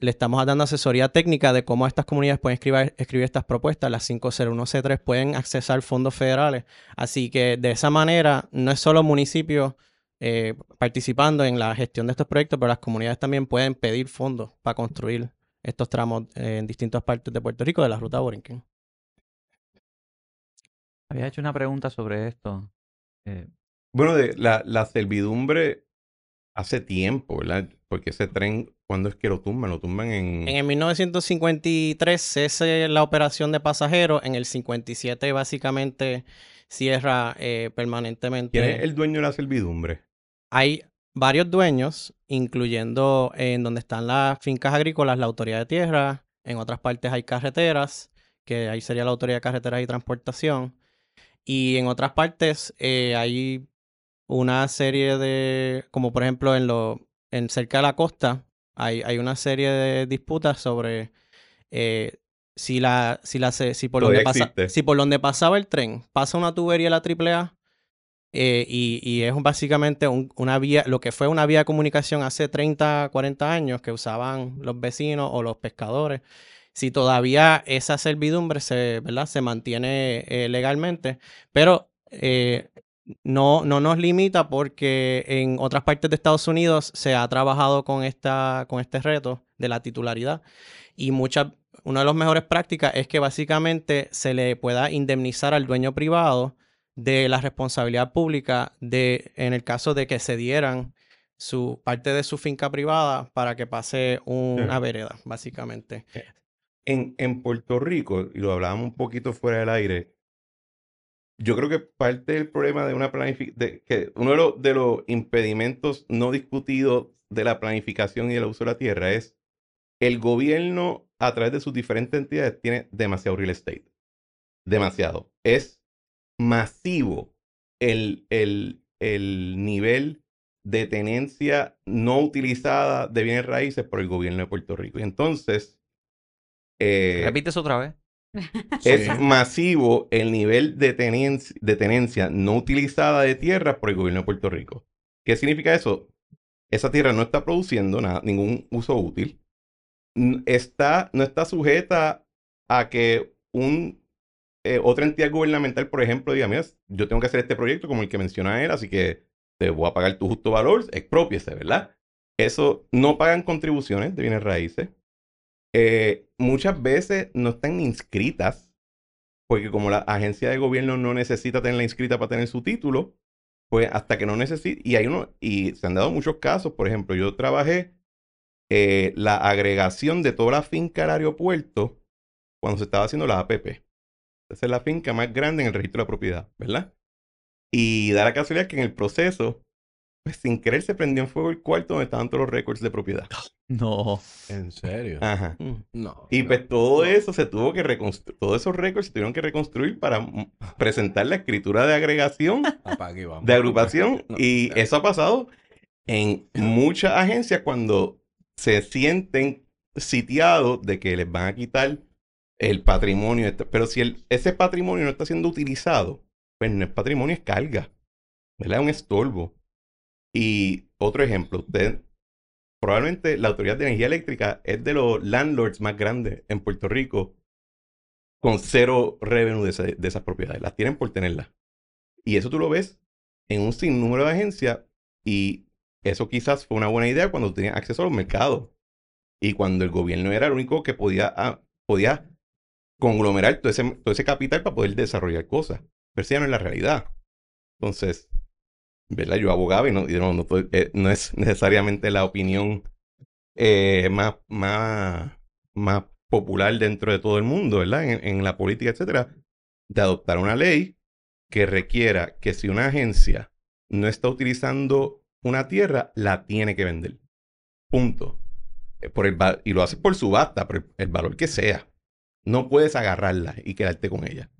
le estamos dando asesoría técnica de cómo estas comunidades pueden escribir, escribir estas propuestas. Las 501C3 pueden accesar fondos federales. Así que de esa manera, no es solo municipios eh, participando en la gestión de estos proyectos, pero las comunidades también pueden pedir fondos para construir estos tramos en distintas partes de Puerto Rico de la ruta Borinquen. Había hecho una pregunta sobre esto. Eh, Bueno, de la, la servidumbre hace tiempo, ¿verdad? Porque ese tren, ¿cuándo es que lo tumban? Lo tumban en... En el 1953 cese la operación de pasajeros. En el 57 básicamente cierra eh, permanentemente. ¿Quién es el dueño de la servidumbre? Hay varios dueños, incluyendo en donde están las fincas agrícolas, la autoridad de tierra. En otras partes hay carreteras, que ahí sería la autoridad de carreteras y transportación. Y en otras partes eh, hay una serie de, como por ejemplo en lo, en cerca de la costa, hay, hay una serie de disputas sobre eh, si la, si la si por donde pasa, si por donde pasaba el tren pasa una tubería la AAA eh, y, y es básicamente un- una vía, lo que fue una vía de comunicación hace 30, 40 años que usaban los vecinos o los pescadores. Si todavía esa servidumbre se, ¿verdad? se mantiene eh, legalmente, pero eh, no, no nos limita porque en otras partes de Estados Unidos se ha trabajado con, esta, con este reto de la titularidad y muchas, una de las mejores prácticas es que básicamente se le pueda indemnizar al dueño privado de la responsabilidad pública de, en el caso de que se dieran su parte de su finca privada para que pase una vereda, básicamente. En, en Puerto Rico, y lo hablábamos un poquito fuera del aire, yo creo que parte del problema de una planificación, que uno de los, de los impedimentos no discutidos de la planificación y del uso de la tierra es el gobierno a través de sus diferentes entidades tiene demasiado real estate. Demasiado. Es masivo el, el, el nivel de tenencia no utilizada de bienes raíces por el gobierno de Puerto Rico. Y entonces, eh, Repite eso otra vez. Es masivo el nivel de tenencia, no utilizada de tierra por el gobierno de Puerto Rico. ¿Qué significa eso? Esa tierra no está produciendo nada, ningún uso útil. Está, no está sujeta a que un, eh, otra entidad gubernamental, por ejemplo, diga, mira, yo tengo que hacer este proyecto como el que menciona él, así que te voy a pagar tu justo valor, expropiese, ¿verdad? Eso no pagan contribuciones de bienes raíces eh, muchas veces no están inscritas, porque como la agencia de gobierno no necesita tenerla inscrita para tener su título, pues hasta que no necesite, y hay uno, y se han dado muchos casos, por ejemplo, yo trabajé eh, la agregación de toda la finca al aeropuerto cuando se estaba haciendo la APP. Esa es la finca más grande en el registro de la propiedad, ¿verdad? Y da la casualidad que en el proceso, pues sin querer se prendió en fuego el cuarto donde estaban todos los récords de propiedad. No. ¿En serio? Ajá. Mm. No. Y no, pues todo no. eso se tuvo que reconstruir, todos esos récords se tuvieron que reconstruir para presentar la escritura de agregación, vamos. de agrupación. No, y no. eso ha pasado en muchas agencias cuando se sienten sitiados de que les van a quitar el patrimonio. Pero si el- ese patrimonio no está siendo utilizado, pues no es patrimonio, es carga. ¿Verdad? Es un estorbo. Y otro ejemplo, usted probablemente la Autoridad de Energía Eléctrica es de los landlords más grandes en Puerto Rico con cero revenue de, esa- esas propiedades. Las tienen por tenerlas. Y eso tú lo ves en un sinnúmero de agencias y eso quizás fue una buena idea cuando tenían acceso a los mercados y cuando el gobierno era el único que podía, ah, podía conglomerar todo ese, todo ese capital para poder desarrollar cosas. Pero eso ya no es la realidad. Entonces, Yo abogaba y no, eh, no es necesariamente la opinión eh, más, más, más popular dentro de todo el mundo, ¿verdad? En, la política, etcétera, de adoptar una ley que requiera que si una agencia no está utilizando una tierra, la tiene que vender. Punto. Eh, Por el, y lo hace por subasta, por el valor que sea. No puedes agarrarla y quedarte con ella.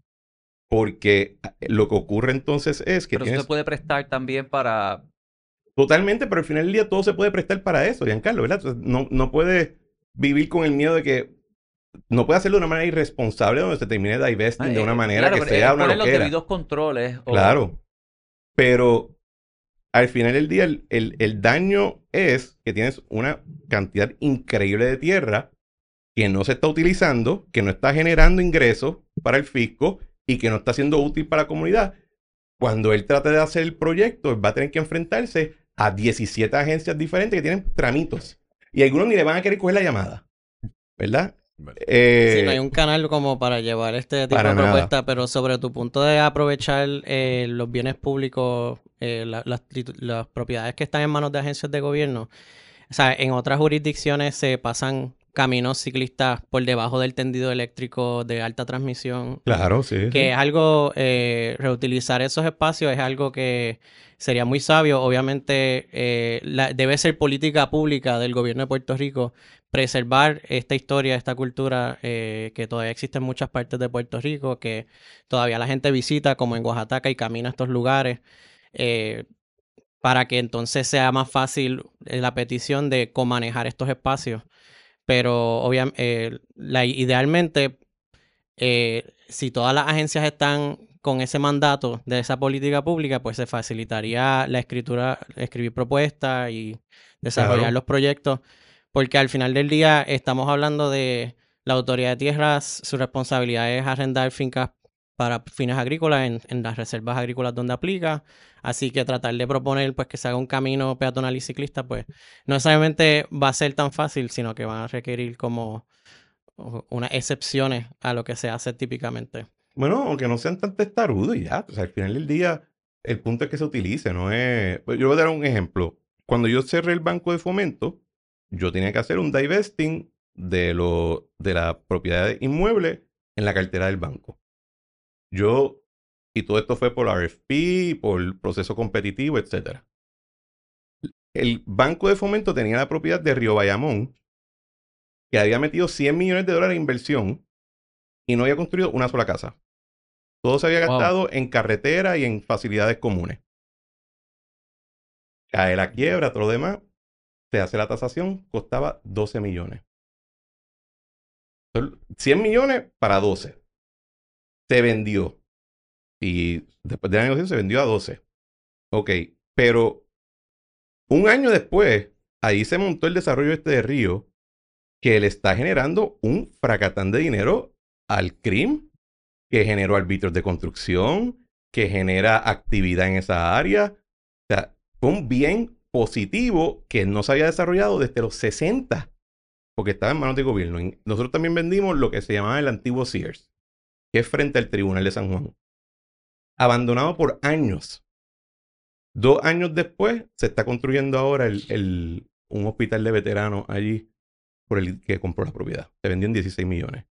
Porque eh, lo que ocurre entonces es que Pero eso se puede prestar también para. Totalmente, pero al final del día todo se puede prestar para eso, Giancarlo, ¿verdad? Entonces, no, no puedes vivir con el miedo de que... No puedes hacerlo de una manera irresponsable donde se termine divesting de una manera Claro, que sea una poner los loquera. debidos controles. o- Claro. Pero al final del día, el, el- el daño es que tienes una cantidad increíble de tierra que no se está utilizando, que no está generando ingresos para el fisco y que no está siendo útil para la comunidad. Cuando él trate de hacer el proyecto, él va a tener que enfrentarse a 17 agencias diferentes que tienen tramitos. Y algunos ni le van a querer coger la llamada. ¿Verdad? Eh, Sí, no hay un canal como para llevar este tipo de nada. propuesta, pero sobre tu punto de aprovechar eh, los bienes públicos, eh, la- las, titu- las propiedades que están en manos de agencias de gobierno, o sea, en otras jurisdicciones se pasan caminos ciclistas por debajo del tendido eléctrico de alta transmisión. Claro, sí. Que es algo, eh, reutilizar esos espacios es algo que sería muy sabio. Obviamente, eh, la- debe ser política pública del gobierno de Puerto Rico preservar esta historia, esta cultura eh, que todavía existe en muchas partes de Puerto Rico, que todavía la gente visita, como en Oaxaca, y camina a estos lugares, eh, para que entonces sea más fácil eh, la petición de comanejar estos espacios. Pero obviamente, idealmente, eh, si todas las agencias están con ese mandato de esa política pública, pues se facilitaría la escritura, escribir propuestas y desarrollar Claro. los proyectos, porque al final del día estamos hablando de la autoridad de tierras, su responsabilidad es arrendar fincas para fines agrícolas en, en las reservas agrícolas donde aplica, así que tratar de proponer pues que se haga un camino peatonal y ciclista, pues no necesariamente va a ser tan fácil, sino que van a requerir como unas excepciones a lo que se hace típicamente. Bueno, aunque no sean tan testarudos y ya. O sea, al final del día, el punto es que se utilice, no es... pues, Yo voy a dar un ejemplo. Cuando yo cerré el banco de fomento, yo tenía que hacer un divesting de, lo, de la propiedad inmueble en la cartera del banco. Yo, y todo esto fue por RFP, por proceso competitivo, etcétera. El banco de fomento tenía la propiedad de Río Bayamón, que había metido 100 millones de dólares de inversión y no había construido una sola casa. Todo se había Wow. gastado en carretera y en facilidades comunes. Cae la quiebra, todo lo demás, se hace la tasación, costaba 12 millones. Son 100 millones para 12. Se vendió. Y después de la negociación se vendió a 12. Ok, pero un año después, ahí se montó el desarrollo este de Río, que le está generando un fracatán de dinero al CRIM, que generó arbitrios de construcción, que genera actividad en esa área. O sea, fue un bien positivo que no se había desarrollado desde los 60, porque estaba en manos de gobierno. Nosotros también vendimos lo que se llamaba el antiguo Sears, que es frente al Tribunal de San Juan. Abandonado por años. Dos años después, se está construyendo ahora el, un hospital de veteranos allí por el que compró la propiedad. Se vendió en 16 millones.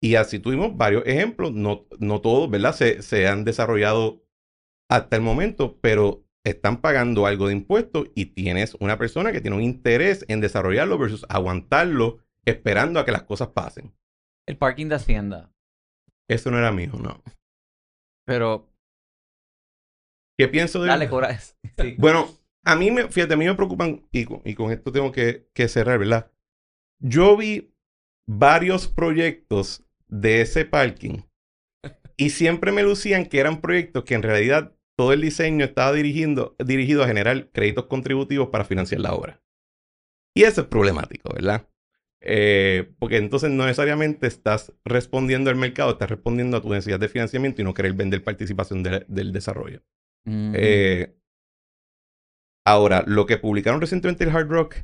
Y así tuvimos varios ejemplos. No, no todos, ¿verdad? Se, se han desarrollado hasta el momento, pero están pagando algo de impuestos y tienes una persona que tiene un interés en desarrollarlo versus aguantarlo esperando a que las cosas pasen. El parking de Hacienda. Eso no era mío, no. Pero, ¿Qué pienso de dale, cobra. Sí. Bueno, a mí me, fíjate, a mí me preocupan, y con, y con esto tengo que, que cerrar, ¿verdad? Yo vi varios proyectos de ese parking y siempre me lucían que eran proyectos que en realidad todo el diseño estaba dirigiendo, dirigido a generar créditos contributivos para financiar la obra. Y eso es problemático, ¿verdad? Eh, porque entonces no necesariamente estás respondiendo al mercado, estás respondiendo a tu necesidad de financiamiento y no querer vender participación de- del desarrollo. Mm. Eh, ahora, lo que publicaron recientemente el Hard Rock,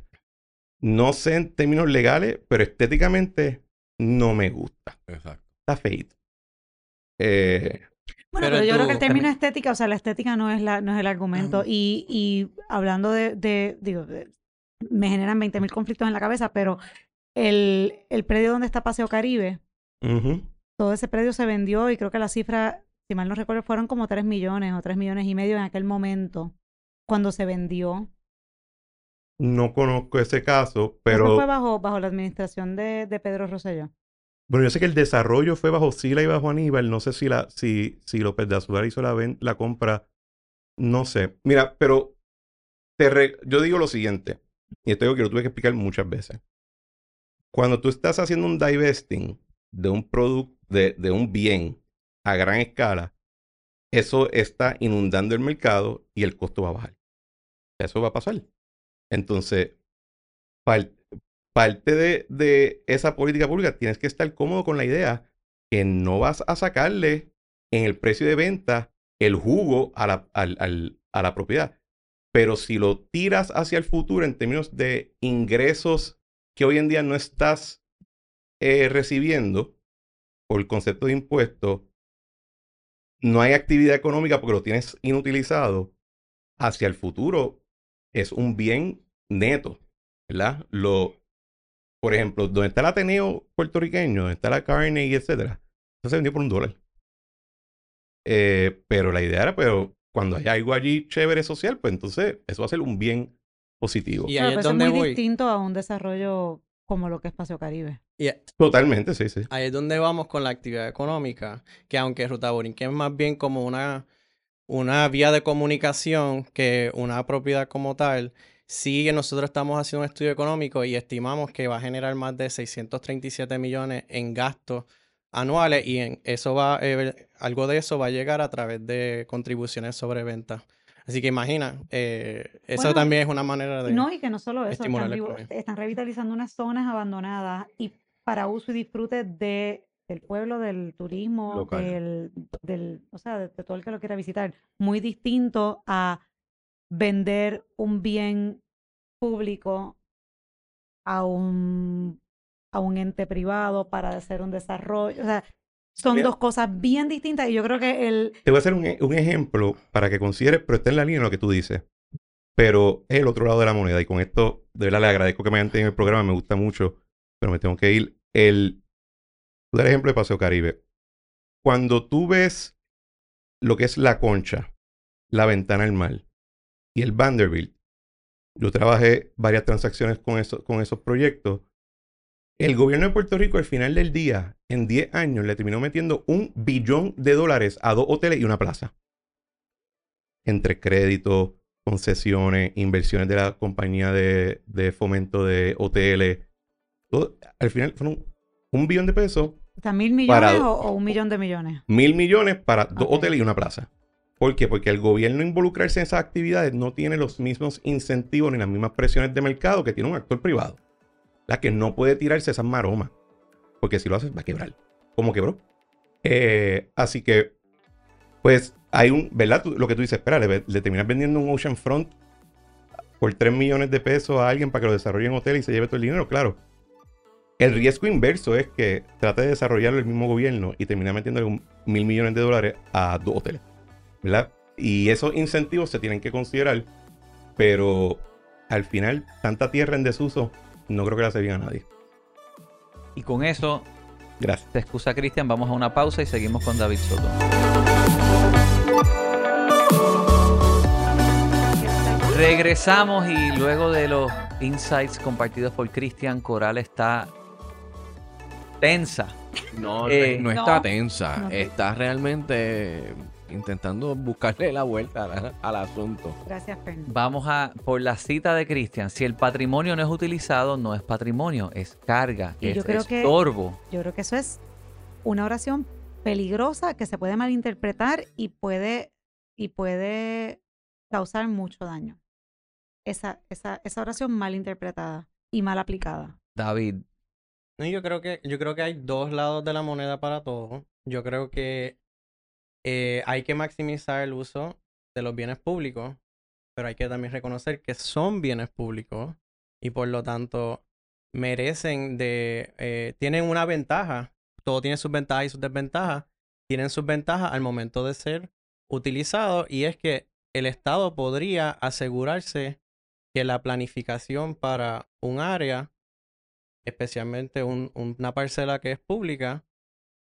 no sé en términos legales, pero estéticamente no me gusta. Exacto. Está feito. Eh, Bueno, Pero pero, yo creo que el término estética, o sea, la estética no es la, no es el argumento. Y, y hablando de, de- digo, de- me generan 20.000 conflictos en la cabeza, pero el, el predio donde está Paseo Caribe, todo ese predio se vendió y creo que la cifra, si mal no recuerdo, fueron como 3 millones o 3 millones y medio en aquel momento, cuando se vendió. No conozco ese caso, Eso pero fue bajo, bajo la administración de, de Pedro Rosselló. bueno, yo sé que el desarrollo fue bajo Sila y bajo Aníbal. No sé si, la, si, si López de Azúcar hizo la, ven- la compra. No sé. Mira, pero te re- yo digo lo siguiente, y esto es algo que lo tuve que explicar muchas veces. Cuando tú estás haciendo un divesting de un producto, de, un bien a gran escala, eso está inundando el mercado y el costo va a bajar. Eso va a pasar. Entonces, parte de, de esa política pública tienes que estar cómodo con la idea que no vas a sacarle en el precio de venta el jugo a la, a la propiedad. Pero si lo tiras hacia el futuro en términos de ingresos que hoy en día no estás eh, recibiendo por el concepto de impuesto, no hay actividad económica porque lo tienes inutilizado, hacia el futuro es un bien neto, ¿verdad? Lo, por ejemplo, donde está el Ateneo puertorriqueño, donde está la carne y etcétera, eso se vendió por un dólar. Eh, pero la idea era, pero cuando hay algo allí chévere social, pues entonces eso va a ser un bien positivo. Y ahí es, donde muy distinto a un desarrollo como lo que es Espacio Caribe. Totalmente, sí, sí. Ahí es donde vamos con la actividad económica, que aunque Ruta Borinquen es más bien como una, una vía de comunicación que una propiedad como tal, sí nosotros estamos haciendo un estudio económico y estimamos que va a generar más de 637 millones en gastos anuales y en eso va, eh, algo de eso va a llegar a través de contribuciones sobre ventas. Así que imagina, eh, eso también es una manera de... No, y que no solo eso, están, revitalizando unas zonas abandonadas y para uso y disfrute de, del pueblo, del turismo, del, del, o sea, de, todo el que lo quiera visitar. Muy distinto a vender un bien público a un, a un ente privado para hacer un desarrollo. O sea, son dos cosas bien distintas y yo creo que el... Te voy a hacer un, un, ejemplo para que consideres, pero está en la línea lo que tú dices. Pero es el otro lado de la moneda y con esto, de verdad, le agradezco que me hayan tenido el programa, me gusta mucho, pero me tengo que ir. El, tú el ejemplo de Paseo Caribe. Cuando tú ves lo que es la concha, la ventana al mar y el Vanderbilt, yo trabajé varias transacciones con, eso, con esos proyectos el gobierno de Puerto Rico al final del día, en 10 años, le terminó metiendo un billón de dólares a dos hoteles y una plaza. Entre créditos, concesiones, inversiones de la compañía de, fomento de hoteles. al final fueron un billón de pesos. mil millones o, un millón de millones? Mil millones para dos hoteles y una plaza. ¿Por qué? Porque el gobierno involucrarse en esas actividades no tiene los mismos incentivos ni las mismas presiones de mercado que tiene un actor privado la que no puede tirarse esas maromas. Porque si lo haces, va a quebrar. ¿Cómo quebró? Eh, así que, pues, hay un, ¿verdad? lo que tú dices, espera, le, terminas vendiendo un Ocean Front por 3 millones de pesos a alguien para que lo desarrolle en hotel y se lleve todo el dinero, claro. El riesgo inverso es que trate de desarrollarlo el mismo gobierno y termina metiendo mil millones de dólares a dos hoteles. ¿Verdad? Y esos incentivos se tienen que considerar, pero al final, tanta tierra en desuso no creo que la se a nadie. Y con eso, gracias. Te excusa Cristian, vamos a una pausa y seguimos con David Soto. Regresamos y luego de los insights compartidos por Cristian, Coral está tensa. No, eh, no está tensa, está realmente intentando buscarle la vuelta al, asunto. Gracias, Fernando. Vamos a por la cita de Cristian. Si el patrimonio no es utilizado, no es patrimonio, es carga, es estorbo. yo creo que eso es una oración peligrosa que se puede malinterpretar y puede, y puede causar mucho daño. Esa, esa, esa oración mal interpretada y mal aplicada. David. yo creo que, yo creo que hay dos lados de la moneda para todo. Yo creo que eh, hay que maximizar el uso de los bienes públicos, pero hay que también reconocer que son bienes públicos y por lo tanto merecen de, eh, tienen una ventaja, todo tiene sus ventajas y sus desventajas, tienen sus ventajas al momento de ser utilizados y es que el Estado podría asegurarse que la planificación para un área, especialmente una parcela que es pública,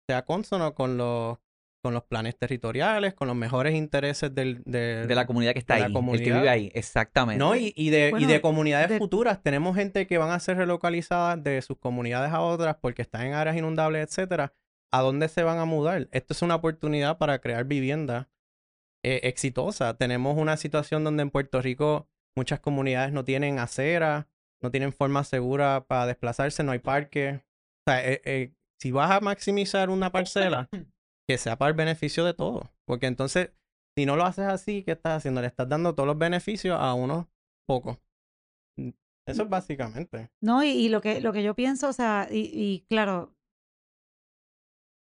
sea consono con los con los planes territoriales, con los mejores intereses del, de, la comunidad que está ahí, el que vive ahí, exactamente. No, y, y de, y de comunidades futuras. Tenemos gente que van a ser relocalizadas de sus comunidades a otras porque están en áreas inundables, etcétera. ¿A dónde se van a mudar? Esto es una oportunidad para crear vivienda eh, exitosa. Tenemos una situación donde en Puerto Rico muchas comunidades no tienen acera, no tienen forma segura para desplazarse, no hay parque. O sea, eh, eh, si vas a maximizar una parcela, que sea para el beneficio de todos. Porque entonces, Si no lo haces así, ¿qué estás haciendo? Le estás dando todos los beneficios a unos pocos. Mm, Eso es básicamente. No, y, y lo que lo que yo pienso, o sea, y, y claro,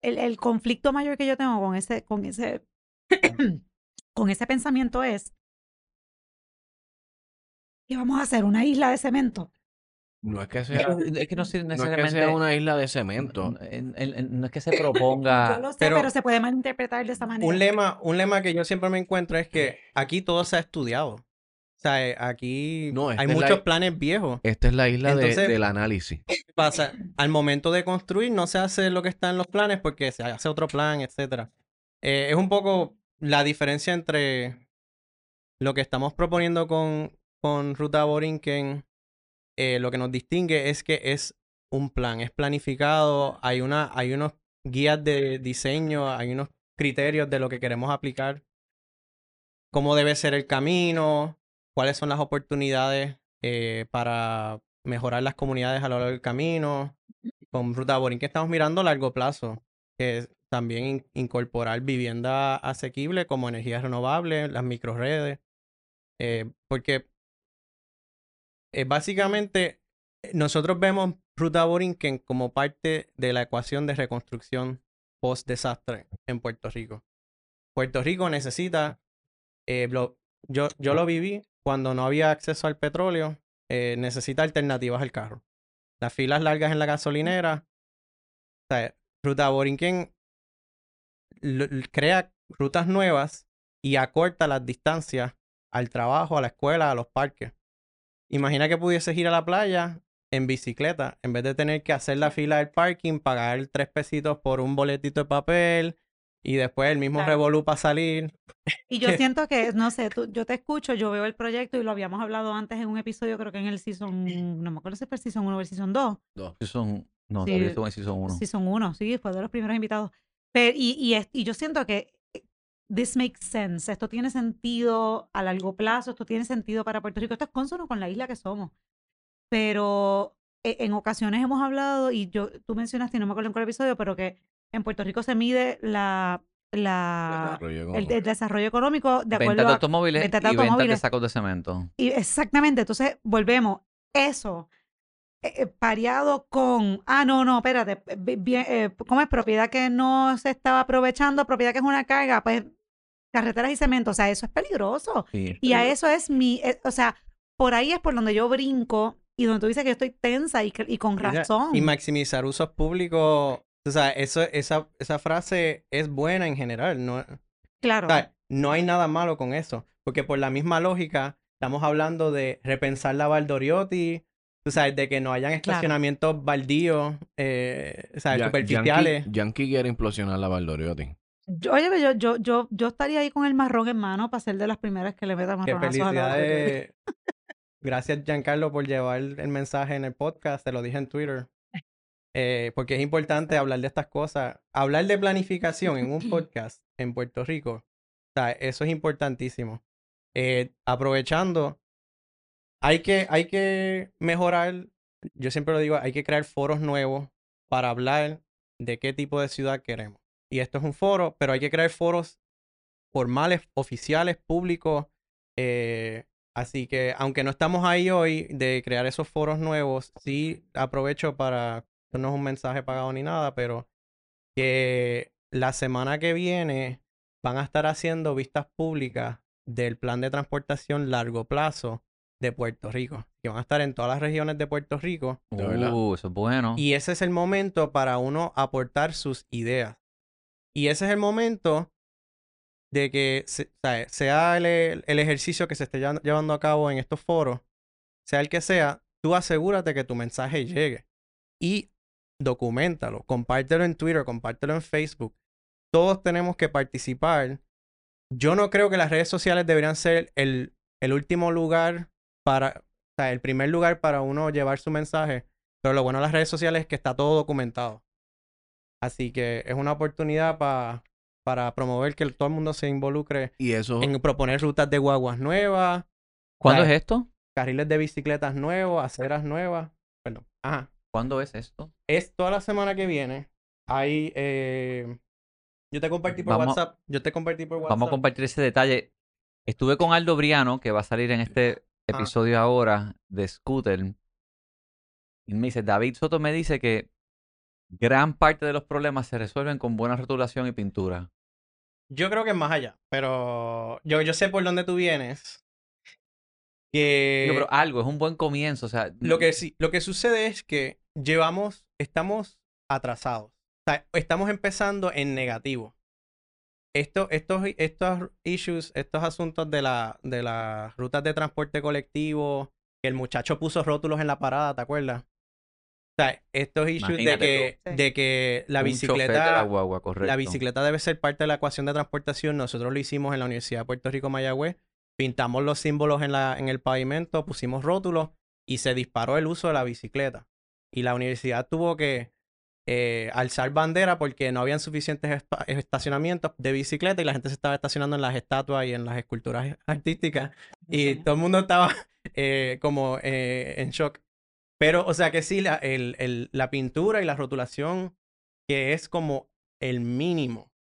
el, el conflicto mayor que yo tengo con ese, con ese, con ese pensamiento es que vamos a hacer una isla de cemento. No es que sea, Pero es que no, sé no es que necesariamente. sea una isla de cemento. en- en- en- no es que se Yo proponga. lo sé, pero, pero- se puede malinterpretar de esa manera. Un lema, un lema que yo siempre me encuentro es que aquí todo se ha estudiado. O sea, eh, aquí No, esta hay la- muchos planes viejos. Esta es la isla de- Entonces- del análisis. ¿Qué pasa? Al momento de construir no se hace lo que está en los planes porque se hace otro plan, etcétera. Eh, es un poco la diferencia entre lo que estamos proponiendo con, con Ruta Borinquen. Eh, lo que nos distingue es que es un plan, es planificado, hay, una, hay unos guías de diseño, hay unos criterios de lo que queremos aplicar, cómo debe ser el camino, cuáles son las oportunidades eh, para mejorar las comunidades a lo largo del camino. Con Ruta Borinquen estamos mirando a largo plazo, que es también in- incorporar vivienda asequible como energías renovables, las microredes, eh, porque eh, básicamente eh, nosotros vemos Ruta Borinquen como parte de la ecuación de reconstrucción post desastre en Puerto Rico. Puerto Rico necesita, eh, lo- yo, yo lo viví cuando no había acceso al petróleo, eh, necesita alternativas al carro. Las filas largas en la gasolinera, o sea, Ruta Borinquen crea rutas nuevas y acorta las distancias al trabajo, a la escuela, a los parques. Imagina que pudieses ir a la playa en bicicleta, en vez de tener que hacer la fila del parking, pagar tres pesitos por un boletito de papel y después el mismo Claro. revolú para salir. Y yo siento que, no sé, tú- yo te escucho, yo veo el proyecto y lo habíamos hablado antes en un episodio, creo que en el season, no me acuerdo si fue el season 1 o el season 2. Season, no, Sí, en Season 1. Season 1, sí, fue de los primeros invitados. Pero, y, y, es- y yo siento que this makes sense, esto tiene sentido a largo plazo, esto tiene sentido para Puerto Rico, esto es consono con la isla que somos. Pero eh, en ocasiones hemos hablado, y yo, tú mencionaste, y no me acuerdo en cuál episodio, pero que en Puerto Rico se mide la, la, Desarrollo el, desarrollo económico de acuerdo de a, automóviles ventas de y ventas de automóviles. sacos de cemento. y exactamente, entonces volvemos. Eso, eh, pareado con, ah, no, no, espérate, eh, bien, eh, ¿cómo es? Propiedad que no se estaba aprovechando, propiedad que es una carga, pues carreteras y cemento, o sea, eso es peligroso. Sí. Y a eso es mi, eh, o sea, por ahí es por donde yo brinco y donde tú dices que yo estoy tensa y, y con razón. Y maximizar usos públicos. O sea, eso, esa, esa frase es buena en general. No, claro. o sea, no hay nada malo con eso. Porque por la misma lógica, estamos hablando de repensar la Valdoriotti. Tú sabes, de que no hayan estacionamientos baldíos, eh, o sea, Ya- superficiales. Yankee, Yankee quiere implosionar la Valdoriotti. Yo, oye, yo, yo, yo, yo estaría ahí con el marrón en mano para ser de las primeras que le meta Qué a la felicidades. Gracias, Giancarlo, por llevar el mensaje en el podcast. Te lo dije en Twitter. Eh, porque es importante hablar de estas cosas. Hablar de planificación en un podcast en Puerto Rico. O sea, eso es importantísimo. Eh, aprovechando, hay que, hay que mejorar. Yo siempre lo digo, hay que crear foros nuevos para hablar de qué tipo de ciudad queremos. Y esto es un foro, pero hay que crear foros formales, oficiales, públicos. eh, así que, aunque no estamos ahí hoy de crear esos foros nuevos, sí aprovecho para, esto no es un mensaje pagado ni nada, pero que la semana que viene van a estar haciendo vistas públicas del plan de transportación largo plazo de Puerto Rico, que van a estar en todas las regiones de Puerto Rico. De verdad. Uh, eso es bueno. Y ese es el momento para uno aportar sus ideas. Y ese es el momento de que se- sea el, el ejercicio que se esté llevan- llevando a cabo en estos foros, sea el que sea, tú asegúrate que tu mensaje llegue. Y documentalo, compártelo en Twitter, compártelo en Facebook. Todos tenemos que participar. Yo no creo que las redes sociales deberían ser el, el último lugar para, el primer lugar para uno llevar su mensaje. Pero lo bueno de las redes sociales es que está todo documentado. Así que es una oportunidad pa- para promover que todo el mundo se involucre Y eso, en proponer rutas de guaguas nuevas, ¿Cuándo es esto? carriles de bicicletas nuevos, aceras nuevas. Perdón. Ajá. ¿Cuándo es esto? Es toda la semana que viene. Hay, eh, Yo te compartí por Vamos- WhatsApp. Yo te compartí por WhatsApp. Vamos a compartir ese detalle. Estuve con Aldo Briano, que va a salir en este Ah. episodio ahora de Scooter. Y me dice, David Soto me dice que gran parte de los problemas se resuelven con buena rotulación y pintura. Yo creo que es más allá, pero yo, yo sé por dónde tú vienes. Que pero algo, es un buen comienzo. O sea, lo que sí, lo que sucede es que llevamos, estamos atrasados. O sea, estamos empezando en negativo. Esto, estos, estos issues, estos asuntos de, la, de las rutas de transporte colectivo, que el muchacho puso rótulos en la parada, ¿te acuerdas? O sea, estos issues de que, de que la de bicicleta, la guagua, correcto. la bicicleta debe ser parte de la ecuación de transportación. Nosotros lo hicimos en la Universidad de Puerto Rico Mayagüez. Pintamos los símbolos en, la, en el pavimento, pusimos rótulos y se disparó el uso de la bicicleta. Y la universidad tuvo que eh, alzar bandera porque no habían suficientes estacionamientos de bicicleta y la gente se estaba estacionando en las estatuas y en las esculturas artísticas. Y todo el mundo estaba eh, como eh, en shock. Pero, o sea que sí, la, el- el- la pintura y la rotulación, que es como el mínimo,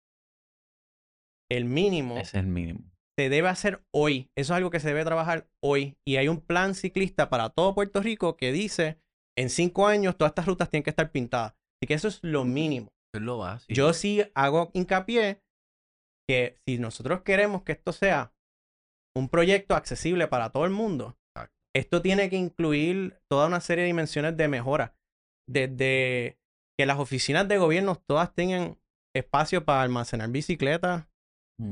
el mínimo, es el mínimo. se debe hacer hoy. Eso es algo que se debe trabajar hoy. Y hay un plan ciclista para todo Puerto Rico que dice, en cinco años todas estas rutas tienen que estar pintadas. Así que eso es lo mínimo. Es lo básico. Yo sí hago hincapié que si nosotros queremos que esto sea un proyecto accesible para todo el mundo. Esto tiene que incluir toda una serie de dimensiones de mejora. Desde que las oficinas de gobierno todas tengan espacio para almacenar bicicletas,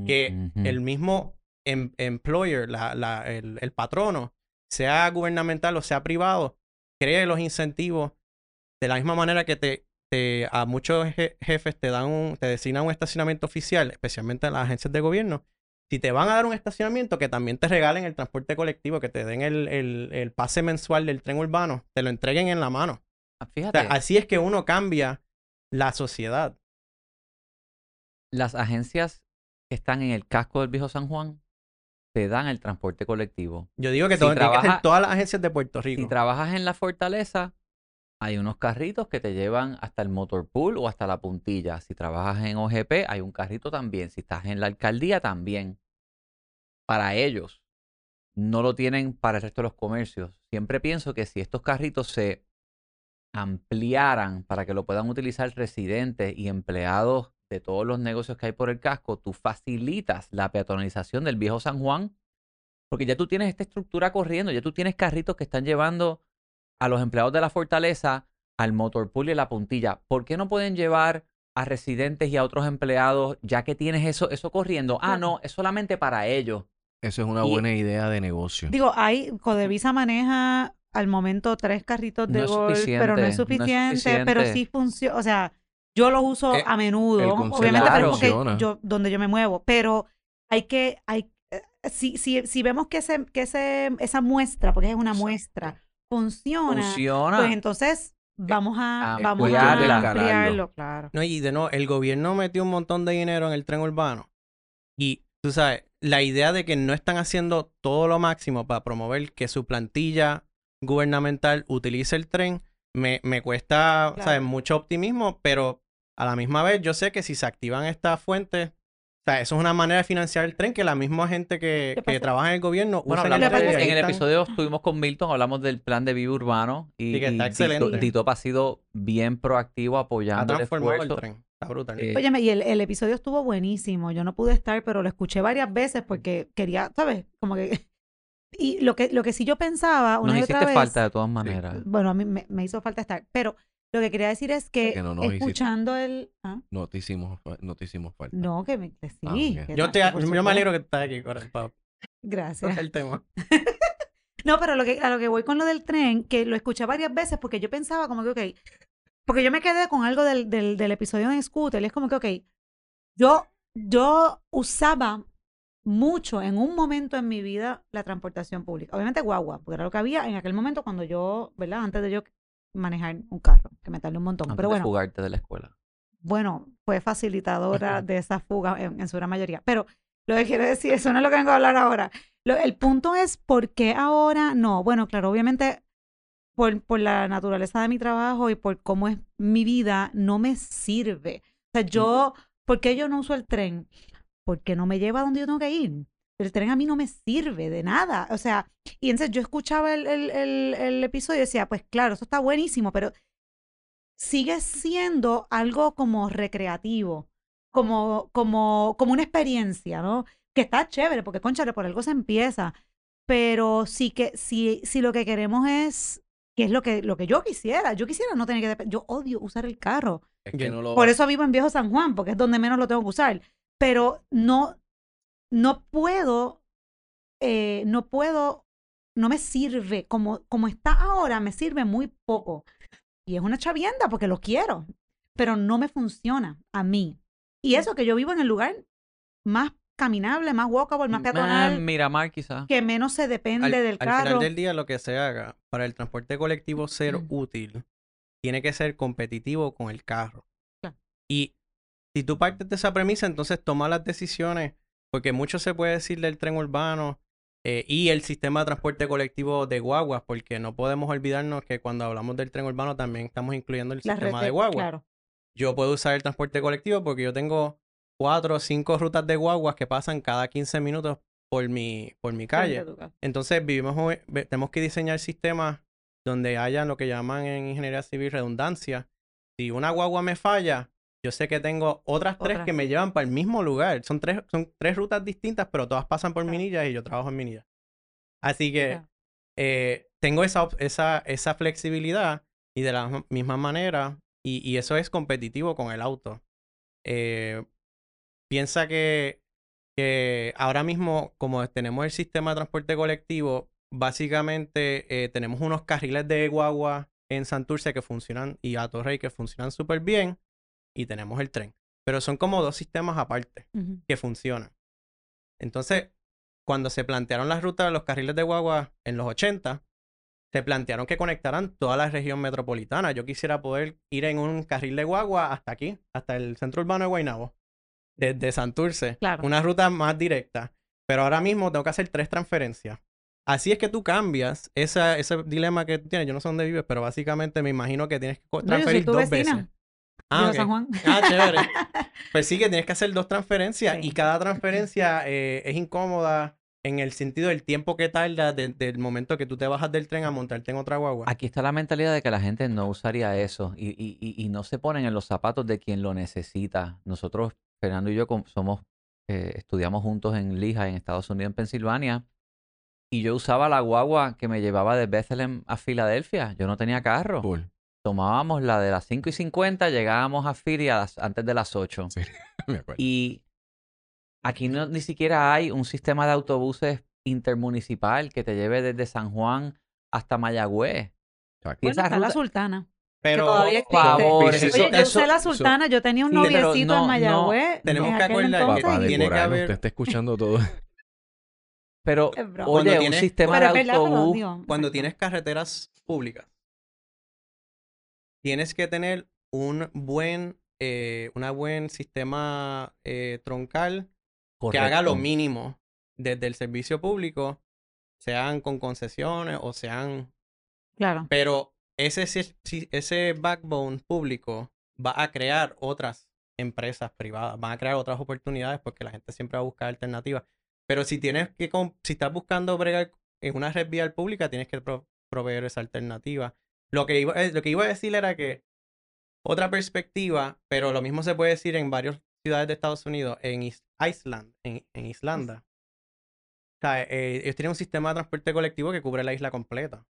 que Ujú. el mismo em- employer, la- la- el, el patrono, sea gubernamental o sea privado, cree los incentivos de la misma manera que te, te- a muchos je- jefes te dan un, te designan un estacionamiento oficial, especialmente en las agencias de gobierno. Si te van a dar un estacionamiento, que también te regalen el transporte colectivo, que te den el, el- el pase mensual del tren urbano, te lo entreguen en la mano. Ah, O Fíjate, sea, así es que uno cambia la sociedad. las agencias que están en el casco del viejo San Juan te dan el transporte colectivo. Yo digo que Si todo, que trabaja- todas las agencias de Puerto Rico. Si trabajas en la fortaleza, hay unos carritos que te llevan hasta el motor pool o hasta la puntilla. Si trabajas en OGP, hay un carrito también. Si estás en la alcaldía, también. Para ellos, no lo tienen para el resto de los comercios. Siempre pienso que si estos carritos se ampliaran para que lo puedan utilizar residentes y empleados de todos los negocios que hay por el casco, tú facilitas la peatonalización del viejo San Juan, porque ya tú tienes esta estructura corriendo, ya tú tienes carritos que están llevando a los empleados de la fortaleza al motor pool y a la puntilla. ¿Por qué no pueden llevar a residentes y a otros empleados ya que tienes eso, eso corriendo? Ah, no, es solamente para ellos. Eso es una Y- buena idea de negocio. Digo, hay, Codevisa maneja al momento tres carritos de No es golf, pero no es suficiente, no es suficiente, pero sí funciona, o sea, yo los uso Eh, a menudo, obviamente, pero porque yo, donde yo me muevo, pero hay que, hay, eh, si, si, si vemos que, ese, que ese, esa muestra, porque es una muestra, funciona, Funciona. pues entonces vamos a, a vamos a ampliarlo, claro. No, y de no, el gobierno metió un montón de dinero en el tren urbano. Y tú sabes, la idea de que no están haciendo todo lo máximo para promover que su plantilla gubernamental utilice el tren, me, me cuesta, Claro. ¿sabes? Mucho optimismo, pero a la misma vez yo sé que si se activan estas fuentes, o sea, eso es una manera de financiar el tren que la misma gente que, ¿Qué que trabaja en el gobierno Bueno, usa hablamos de- en el episodio estuvimos con Milton, hablamos del plan de vida urbano y, Sí, que está y Tito- excelente. Titop ha sido bien proactivo ha apoyando el transformado el esfuerzo. tren. Está brutal. Eh, Óyeme, y el, el episodio estuvo buenísimo. Yo no pude estar, pero lo escuché varias veces porque quería, ¿sabes? Como que... Y lo que, lo que sí yo pensaba una Nos y otra hiciste vez... falta de todas maneras. Bueno, a mí me, me hizo falta estar, pero lo que quería decir es que, Que no escuchando el... ¿Ah? No te hicimos, no te hicimos falta. No, que, me, que sí. Ah, que yo, te, yo me alegro que estás aquí, Gracias. tocar el tema. No, pero lo que, a lo que voy con lo del tren, que lo escuché varias veces porque yo pensaba como que, ok, porque yo me quedé con algo del, del, del episodio en Scooter y es como que, ok, yo, yo usaba mucho en un momento en mi vida la transportación pública. Obviamente guagua, porque era lo que había en aquel momento cuando yo, ¿verdad? Antes de yo manejar un carro, que me tardé un montón. Antes pero de bueno, fugarte de la escuela. bueno, fue facilitadora de esa fuga en, en su gran mayoría. Pero lo que quiero decir, eso no es lo que vengo a hablar ahora. Lo- el punto es, ¿por qué ahora no? Bueno, claro, obviamente, por, por la naturaleza de mi trabajo y por cómo es mi vida, no me sirve. O sea, yo ¿Por qué yo no uso el tren? Porque no me lleva a donde yo tengo que ir. El tren a mí no me sirve de nada. O sea, y entonces yo escuchaba el, el, el, el episodio y decía, pues claro, eso está buenísimo, pero sigue siendo algo como recreativo, como, como, como una experiencia, ¿no? Que está chévere, porque conchale, por algo se empieza. Pero sí que, si, si lo que queremos es, que es lo que, lo que yo quisiera, yo quisiera no tener que, yo odio usar el carro. Es que no lo... Por eso vivo en Viejo San Juan, porque es donde menos lo tengo que usar. Pero no, no puedo, eh, no puedo, no me sirve, como, como está ahora, me sirve muy poco. Y es una chavienda porque lo quiero, pero no me funciona a mí. Y eso que yo vivo en el lugar más caminable, más walkable, más Ah, peatonal, Miramar quizás. que menos se depende al, del al carro. final del día, lo que se haga para el transporte colectivo ser Mm. útil, tiene que ser competitivo con el carro. Claro. Y si tú partes de esa premisa, entonces toma las decisiones, porque mucho se puede decir del tren urbano eh, y el sistema de transporte colectivo de guaguas, porque no podemos olvidarnos que cuando hablamos del tren urbano también estamos incluyendo el La sistema de de- guaguas. Claro. Yo puedo usar el transporte colectivo porque yo tengo cuatro o cinco rutas de guaguas que pasan cada 15 minutos por mi, por mi calle. Entonces, vivimos, tenemos que diseñar sistemas donde haya lo que llaman en ingeniería civil redundancia. Si una guagua me falla, yo sé que tengo otras tres que me llevan para el mismo lugar. Son tres, son tres rutas distintas, pero todas pasan por Claro. Minillas y yo trabajo en Minillas. Así que Claro. eh, tengo esa, esa, esa flexibilidad y de la misma manera, y, y eso es competitivo con el auto. Eh, piensa que, que ahora mismo, como tenemos el sistema de transporte colectivo, básicamente eh, tenemos unos carriles de guagua en Santurce que funcionan y a Torrey que funcionan súper bien, y tenemos el tren. Pero son como dos sistemas aparte que funcionan. Entonces, cuando se plantearon las rutas de los carriles de guagua en los 80, se plantearon que conectaran toda la región metropolitana. Yo quisiera poder ir en un carril de guagua hasta aquí, hasta el centro urbano de Guaynabo, desde Santurce. Claro. Una ruta más directa. Pero ahora mismo tengo que hacer tres transferencias. Así es que tú cambias esa, ese dilema que tú tienes. Yo no sé dónde vives, pero básicamente me imagino que tienes que No, transferir dos vecina. veces. Vivo en ok. San Juan. Ah, chévere. Pues sí que tienes que hacer dos transferencias Sí. y cada transferencia eh, es incómoda en el sentido del tiempo que tarda de- del momento que tú te bajas del tren a montarte en otra guagua. Aquí está la mentalidad de que la gente no usaría eso y, y- y- y no se ponen en los zapatos de quien lo necesita. Nosotros, Fernando y yo, somos, eh, estudiamos juntos en Lehigh, en Estados Unidos, en Pensilvania, y yo usaba la guagua que me llevaba de Bethlehem a Filadelfia. Yo no tenía carro. Cool. Tomábamos la de las 5 y 50, llegábamos a Philly a las- antes de las 8. Sí, me acuerdo. Y aquí no, ni siquiera hay un sistema de autobuses intermunicipal que te lleve desde San Juan hasta Mayagüez. Y Bueno, esa está la ruta- Sultana. Pero que todavía existe. favor, Oye, eso- yo eso- usé la eso- Sultana, yo tenía un noviecito no, en no, Mayagüez. tenemos en que acordar que Papá tiene que haber- usted está escuchando todo. Pero, oye, un sistema de autobús. cuando tienes carreteras públicas, tienes que tener un buen, eh, una buen sistema eh, troncal que haga lo mínimo desde el servicio público, sean con concesiones o sean Claro. Pero ese, ese backbone público va a crear otras empresas privadas, van a crear otras oportunidades porque la gente siempre va a buscar alternativas. Pero si tienes que, si estás buscando bregar en una red vial pública, tienes que pro- proveer esa alternativa. Lo que, iba, eh, lo que iba a decir era que otra perspectiva, pero lo mismo se puede decir en varias ciudades de Estados Unidos, en Is- Iceland, en, en Islanda. O sea, eh, ellos tienen un sistema de transporte colectivo que cubre la isla completa.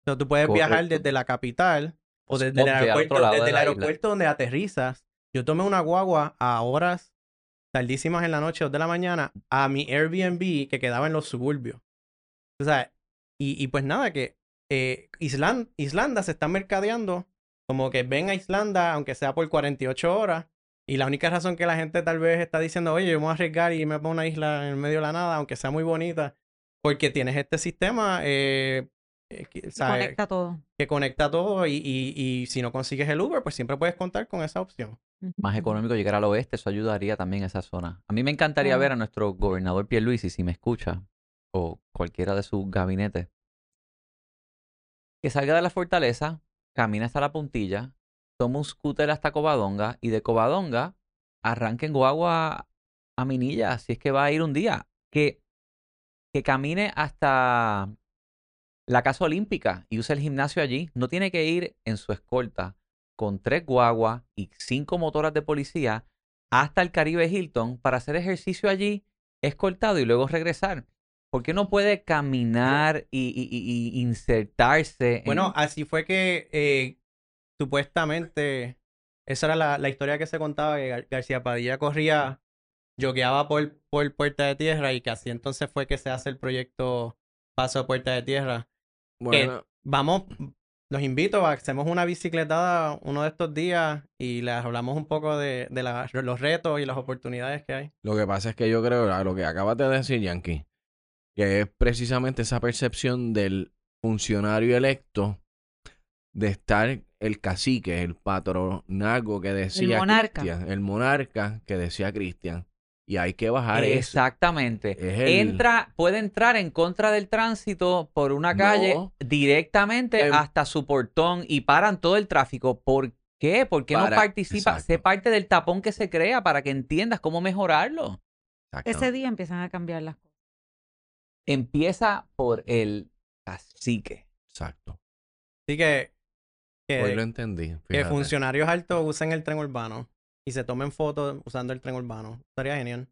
Entonces tú puedes viajar desde la capital o desde el aeropuerto, de desde el aeropuerto donde aterrizas. Yo tomé una guagua a horas tardísimas en la noche, 2 de la mañana, a mi Airbnb que quedaba en los suburbios. O sea, y, y pues nada, que eh, Islan- Islanda se está mercadeando como que ven a Islanda, aunque sea por 48 horas. Y la única razón que la gente tal vez está diciendo, oye, yo me voy a arriesgar y me pongo una isla en el medio de la nada, aunque sea muy bonita, porque tienes este sistema eh, eh, que. Conecta todo. que conecta todo y, y, y si no consigues el Uber, pues siempre puedes contar con esa opción. Más económico llegar al oeste, eso ayudaría también a esa zona. A mí me encantaría ver a nuestro gobernador Pierluisi, si me escucha, o cualquiera de sus gabinetes, que salga de la fortaleza, camina hasta la puntilla, toma un scooter hasta Covadonga y de Covadonga arranquen guagua a Minilla, si es que va a ir un día. Que, que camine hasta la Casa Olímpica y use el gimnasio allí. No tiene que ir en su escolta con tres guaguas y cinco motoras de policía hasta el Caribe Hilton para hacer ejercicio allí, escoltado y luego regresar. ¿Por qué no puede caminar y, y- y- y insertarse? en- Bueno, así fue que eh, supuestamente esa era la, la historia que se contaba que Gar- García Padilla corría, jogueaba por, por Puerta de Tierra y que así entonces fue que se hace el proyecto Paso de Puerta de Tierra. Bueno, Vamos, los invito a que hacemos una bicicletada uno de estos días y les hablamos un poco de, de la- los retos y las oportunidades que hay. Lo que pasa es que yo creo, a lo que acabas de decir, Yankee, que es precisamente esa percepción del funcionario electo de estar el cacique, el patronazgo que decía monarca. Cristian, el monarca que decía Cristian. Y hay que bajar eso. Exactamente. Es el- Entra, puede entrar en contra del tránsito por una calle No. directamente Em- hasta su portón y paran todo el tráfico. ¿Por qué? ¿Por qué no participa? exacto. Sé parte del tapón que se crea para que entiendas cómo mejorarlo. Ese día empiezan a cambiar las cosas. Empieza por el cacique. Exacto. Así que, que, Hoy lo entendí. que funcionarios altos usen el tren urbano y se tomen fotos usando el tren urbano. Estaría genial.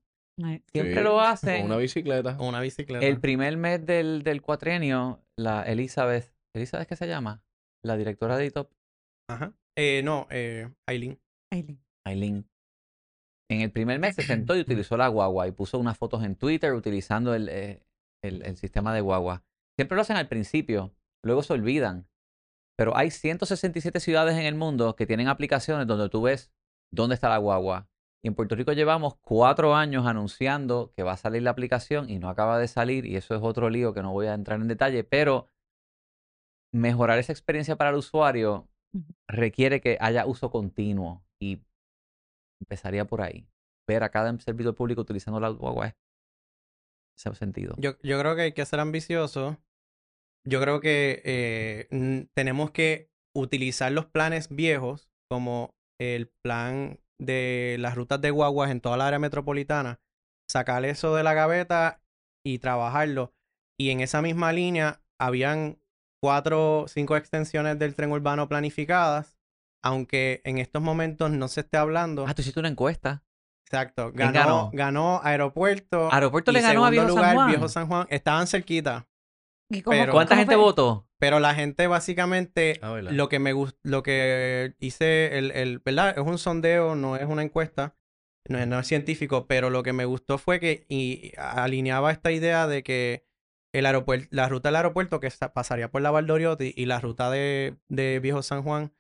Siempre Sí, lo Con hacen. una bicicleta. O una bicicleta. El primer mes del, del cuatrienio, la Elizabeth, ¿Elizabeth qué se llama? La directora de ITOP, Ajá. Eh, no, eh, Aileen. Aileen. Aileen. En el primer mes se sentó y utilizó la guagua y puso unas fotos en Twitter utilizando el, eh, el- el sistema de guagua. Siempre lo hacen al principio, luego se olvidan. Pero hay 167 ciudades en el mundo que tienen aplicaciones donde tú ves dónde está la guagua. Y en Puerto Rico llevamos cuatro años anunciando que va a salir la aplicación y no acaba de salir. Y eso es otro lío que no voy a entrar en detalle. Pero mejorar esa experiencia para el usuario requiere que haya uso continuo. Y empezaría por ahí. Ver a cada servidor público utilizando la guagua es ese sentido. Yo, yo creo que hay que ser ambicioso. Yo creo que eh, tenemos que utilizar los planes viejos como el plan de las rutas de guaguas en toda la área metropolitana, sacar eso de la gaveta y trabajarlo. Y en esa misma línea habían cuatro o cinco extensiones del tren urbano planificadas, aunque en estos momentos no se esté hablando. Ah, tú hiciste una encuesta. Exacto. ¿Quién Ganó, ganó? ganó Aeropuerto. Aeropuerto y le ganó a segundo Viejo San lugar, Juan. Viejo San Juan. Estaban cerquita. ¿Y cómo- Pero- ¿Cuánta cómo gente fue? votó? Pero la gente básicamente, Ah, lo que me gust- lo que hice, el, el, ¿verdad? Es un sondeo, no es una encuesta, no es, no es científico, pero lo que me gustó fue que y, alineaba esta idea de que el aeropuerto, la ruta del aeropuerto que sa- pasaría por la Valdoriotti y la ruta de, de Viejo San Juan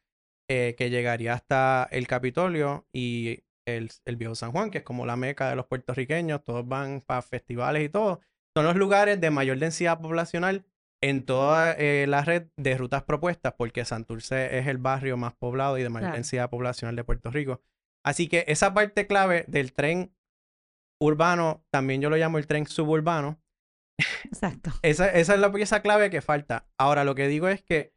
eh, que llegaría hasta el Capitolio y el, el Viejo San Juan, que es como la meca de los puertorriqueños, todos van para festivales y todo. Son los lugares de mayor densidad poblacional en toda eh, la red de rutas propuestas, porque Santurce es el barrio más poblado y de mayor Claro. densidad poblacional de Puerto Rico. Así que esa parte clave del tren urbano, también yo lo llamo el tren suburbano, Exacto. esa, esa es la pieza clave que falta. Ahora, lo que digo es que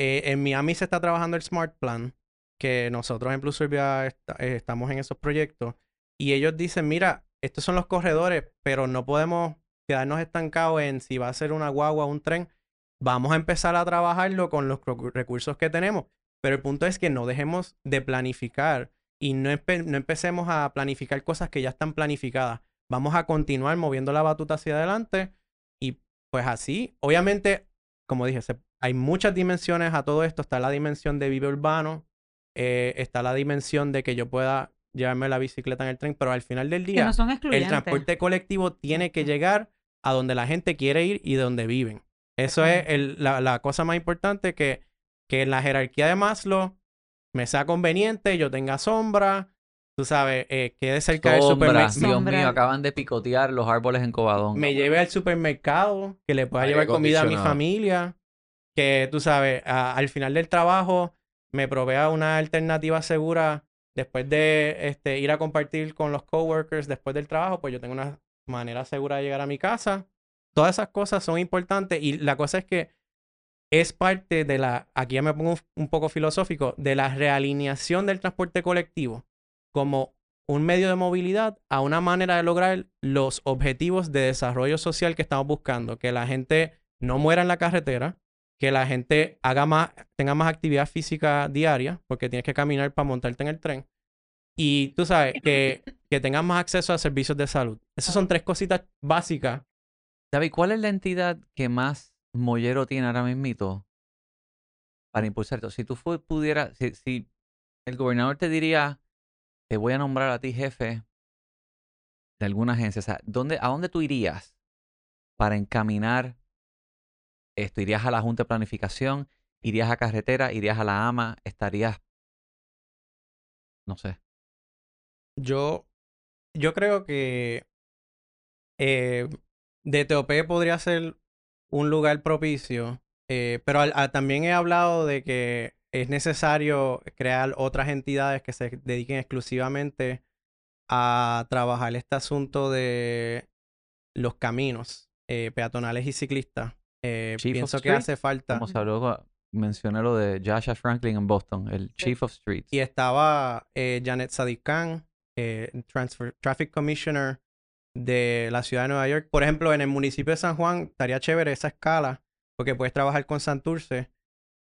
eh, en Miami se está trabajando el Smart Plan, que nosotros en Plus Serbia eh, estamos en esos proyectos, y ellos dicen, mira, estos son los corredores, pero no podemos quedarnos estancados en si va a ser una guagua o un tren. Vamos a empezar a trabajarlo con los recu- recursos que tenemos. Pero el punto es que no dejemos de planificar y no, empe- no empecemos a planificar cosas que ya están planificadas. Vamos a continuar moviendo la batuta hacia adelante y pues así, obviamente, como dije, se- hay muchas dimensiones a todo esto. Está la dimensión de vive urbano, eh, está la dimensión de que yo pueda llevarme la bicicleta en el tren, pero al final del día, no son el transporte colectivo tiene que llegar a donde la gente quiere ir y donde viven. Eso es el- la, la cosa más importante que, que en la jerarquía de Maslow me sea conveniente, yo tenga sombra, tú sabes, eh, quede cerca del Sombra, supermercado. Dios Sombra. mío, acaban de picotear los árboles en Cobadón. Me lleve al supermercado, que le pueda llevar comida a mi familia, que tú sabes, a- al final del trabajo me provea una alternativa segura después de este, ir a compartir con los coworkers después del trabajo, pues yo tengo una manera segura de llegar a mi casa. Todas esas cosas son importantes y la cosa es que es parte de la, aquí ya me pongo un- poco filosófico, de la realineación del transporte colectivo como un medio de movilidad a una manera de lograr los objetivos de desarrollo social que estamos buscando, que la gente no muera en la carretera, que la gente haga más, tenga más actividad física diaria, porque tienes que caminar para montarte en el tren. Y tú sabes, que, que tengan más acceso a servicios de salud. Esas son tres cositas básicas. David, ¿cuál es la entidad que más mollero tiene ahora mismito para impulsar esto? Si tú pudieras, si, si el gobernador te diría, te voy a nombrar a ti jefe de alguna agencia, o sea, ¿dónde, ¿a dónde tú irías para encaminar esto? ¿Irías a la Junta de Planificación? ¿Irías a carretera? ¿Irías a la AMA? ¿Estarías, no sé? Yo, yo creo que eh, DTOP podría ser un lugar propicio, eh, pero también he hablado de que es necesario crear otras entidades que se dediquen exclusivamente a trabajar este asunto de los caminos eh, peatonales y ciclistas. Eh, pienso que hace falta. Como se habló, mencioné lo de Joshua Franklin en Boston, el Chief of Streets. Y estaba eh, Janet Sadiq Khan, Traffic Commissioner de la ciudad de Nueva York. Por ejemplo, en el municipio de San Juan estaría chévere esa escala, porque puedes trabajar con Santurce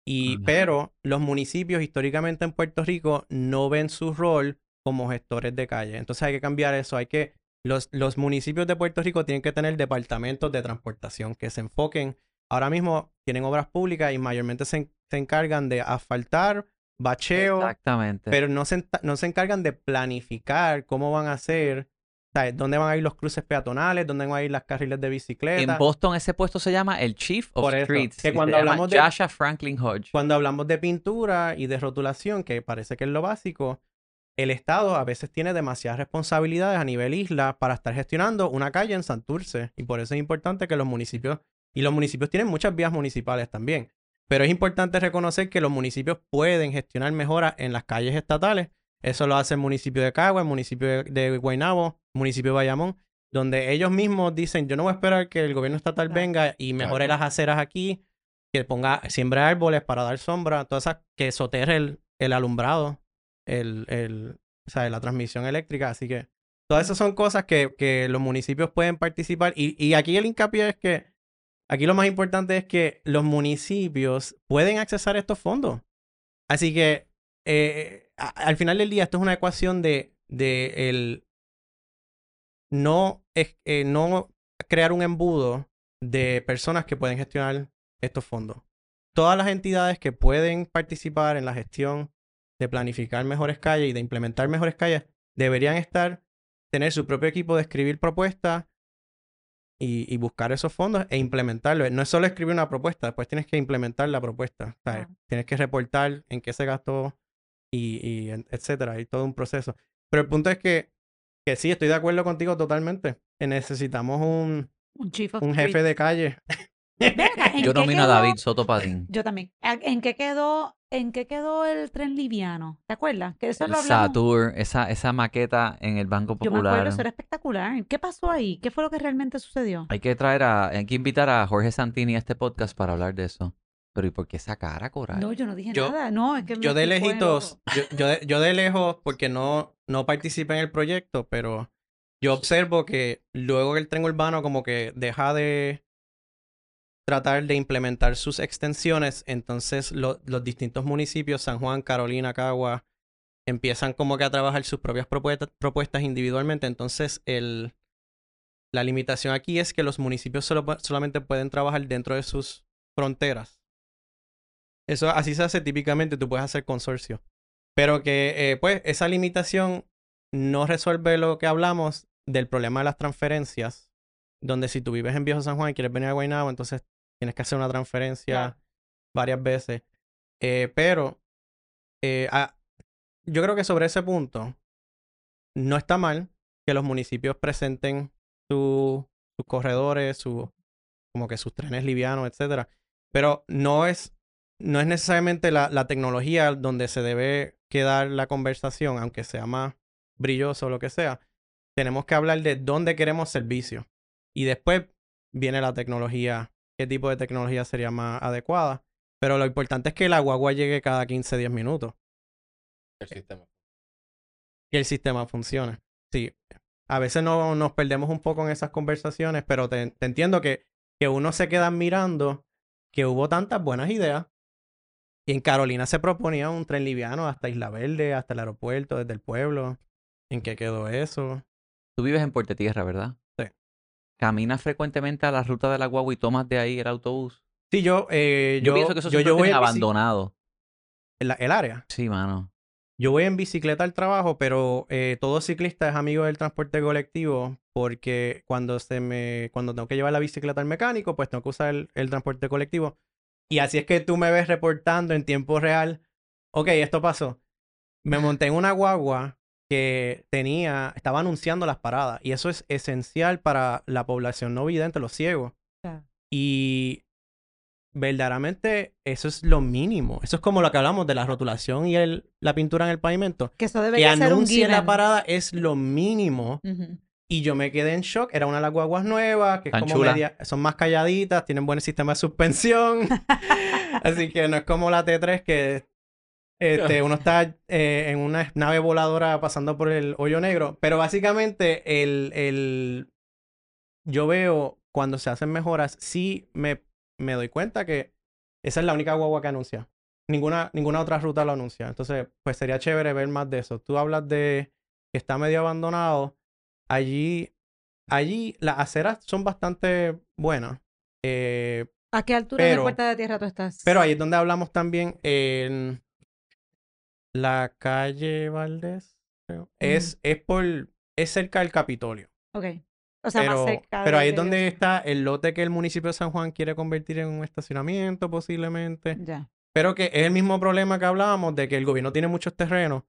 y, pero los municipios históricamente en Puerto Rico no ven su rol como gestores de calle. Entonces hay que cambiar eso. Hay que, los, los municipios de Puerto Rico tienen que tener departamentos de transportación que se enfoquen. Ahora mismo tienen obras públicas y mayormente se, se encargan de asfaltar, bacheo. Exactamente. Pero no se, no se encargan de planificar cómo van a hacer ¿Dónde van a ir los cruces peatonales? ¿Dónde van a ir las carriles de bicicleta? En Boston ese puesto se llama el Chief of Streets. Que cuando hablamos de Franklin Hodge. Cuando hablamos de pintura y de rotulación, que parece que es lo básico, el Estado a veces tiene demasiadas responsabilidades a nivel isla para estar gestionando una calle en Santurce. Y por eso es importante que los municipios, y los municipios tienen muchas vías municipales también, pero es importante reconocer que los municipios pueden gestionar mejoras en las calles estatales eso lo hace el municipio de Cagua, el municipio de, Guaynabo, municipio de Bayamón, donde ellos mismos dicen, yo no voy a esperar que el gobierno estatal venga y mejore las aceras aquí, que ponga, siembre árboles para dar sombra, todas esas, que soterre el, el alumbrado, el, el, o sea, la transmisión eléctrica. Así que todas esas son cosas que, que los municipios pueden participar. Y, y aquí el hincapié es que, aquí lo más importante es que los municipios pueden accesar estos fondos. Así que eh, al final del día, esto es una ecuación de, de el no, eh, no crear un embudo de personas que pueden gestionar estos fondos. Todas las entidades que pueden participar en la gestión de planificar mejores calles y de implementar mejores calles deberían estar, tener su propio equipo de escribir propuestas y, buscar esos fondos e implementarlo. No es solo escribir una propuesta, después tienes que implementar la propuesta. Tienes que reportar en qué se gastó y, etcétera, hay todo un proceso. Pero el punto es que, que sí, estoy de acuerdo contigo totalmente. Necesitamos un, un, jefe de calle. Yo nomino a David Soto Padín. Yo también. ¿En qué quedó, en qué quedó el tren liviano? ¿Te acuerdas? Que eso el Satur, esa, esa maqueta en el Banco Popular. Yo me acuerdo, eso era espectacular. ¿Qué pasó ahí? ¿Qué fue lo que realmente sucedió? Hay que traer a, hay que invitar a Jorge Santini a este podcast para hablar de eso. Pero ¿y por qué esa cara, Coral? No, yo no dije nada. No, es que yo de lejitos, yo, de, yo de lejos, porque no, no participé en el proyecto, pero yo observo que luego el tren urbano como que deja de tratar de implementar sus extensiones, entonces los distintos municipios, San Juan, Carolina, Cagua, empiezan como que a trabajar sus propias propuestas, individualmente. Entonces, el, la limitación aquí es que los municipios solo, solamente pueden trabajar dentro de sus fronteras. Eso así se hace típicamente, tú puedes hacer consorcio. Pero que, eh, pues, esa limitación no resuelve lo que hablamos del problema de las transferencias, donde si tú vives en Viejo San Juan y quieres venir a Guaynabo, entonces tienes que hacer una transferencia varias veces. Eh, pero eh, yo creo que sobre ese punto no está mal que los municipios presenten sus corredores, su, como que sus trenes livianos, etcétera. Pero no es no es necesariamente la, la, tecnología donde se debe quedar la conversación, aunque sea más brilloso o lo que sea. Tenemos que hablar de dónde queremos servicio. Y después viene la tecnología, qué tipo de tecnología sería más adecuada. Pero lo importante es que la guagua llegue cada 15, 10 minutos. El sistema. que el sistema funcione. Sí, a veces no, nos perdemos un poco en esas conversaciones, pero te, te entiendo que, que uno se queda mirando que hubo tantas buenas ideas. Y en Carolina se proponía un tren liviano hasta Isla Verde, hasta el aeropuerto, desde el pueblo. ¿En qué quedó eso? Tú vives en Puerto Tierra, ¿verdad? ¿Caminas frecuentemente a la ruta de la guagua y tomas de ahí el autobús? Sí, yo, eh, Yo, yo, pienso que eso yo, yo voy abandonado. el, el área. Sí, mano. Yo voy en bicicleta al trabajo, pero eh, todo ciclista es amigo del transporte colectivo porque cuando se me, cuando tengo que llevar la bicicleta al mecánico, pues tengo que usar el, el transporte colectivo. Y así es que tú me ves reportando en tiempo real. Ok, esto pasó. Me monté en una guagua que tenía, estaba anunciando las paradas y eso es esencial para la población no vidente, los ciegos. Y verdaderamente eso es lo mínimo. Eso es como lo que hablamos de la rotulación y el, la pintura en el pavimento. Que eso Que debería ser un anuncie la parada es lo mínimo. Y yo me quedé en shock. Era una de las guaguas nuevas, que es como media, son más calladitas, tienen buen sistema de suspensión. Así que no es como la T3 que este, uno está eh, en una nave voladora pasando por el hoyo negro. Pero básicamente el, el... yo veo cuando se hacen mejoras, sí me, me doy cuenta que esa es la única guagua que anuncia. Ninguna, ninguna otra ruta lo anuncia. Entonces, pues sería chévere ver más de eso. Tú hablas de que está medio abandonado. Allí, allí las aceras son bastante buenas. Eh, ¿A qué altura Pero- de Puerta de Tierra tú estás? pero ahí es donde hablamos también en la calle Valdés. creo. Es, es por, es cerca del Capitolio. Ok. O sea, pero, más cerca pero ahí es de- donde está el lote que el municipio de San Juan quiere convertir en un estacionamiento posiblemente. Ya. Pero que es el mismo problema que hablábamos de que el gobierno tiene muchos terrenos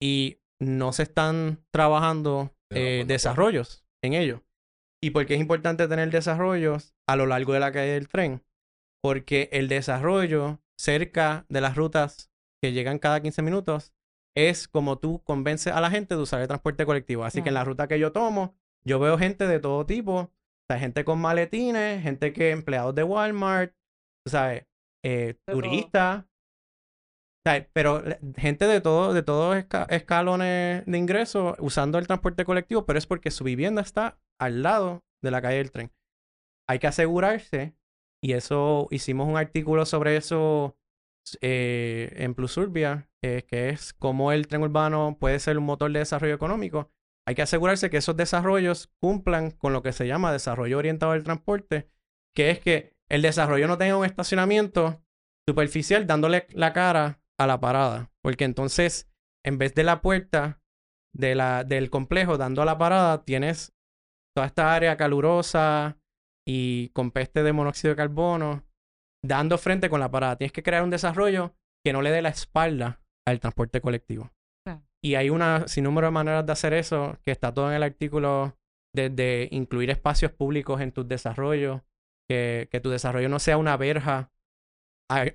y no se están trabajando eh, desarrollos en ellos. ¿Y por qué es importante tener desarrollos a lo largo de la calle del tren? Porque el desarrollo cerca de las rutas que llegan cada 15 minutos es como tú convences a la gente de usar el transporte colectivo. Así que en la ruta que yo tomo, yo veo gente de todo tipo. O sea, gente con maletines, gente que empleados de Walmart, tú sabes, eh, turistas. O sea, pero gente de todo, de todos esca- escalones de ingreso usando el transporte colectivo, pero es porque su vivienda está al lado de la calle del tren. Hay que asegurarse, y eso hicimos un artículo sobre eso eh, en Plus Urbia, eh, que es cómo el tren urbano puede ser un motor de desarrollo económico. Hay que asegurarse que esos desarrollos cumplan con lo que se llama desarrollo orientado al transporte, que es que el desarrollo no tenga un estacionamiento superficial dándole la cara a la parada, porque entonces en vez de la puerta del complejo dando a la parada, tienes toda esta área calurosa y con peste de monóxido de carbono dando frente con la parada. Tienes que crear un desarrollo que no le dé la espalda al transporte colectivo. Claro. Y hay una sinnúmero de maneras de hacer eso, que está todo en el artículo, desde incluir espacios públicos en tus desarrollos, que, que tu desarrollo no sea una verja,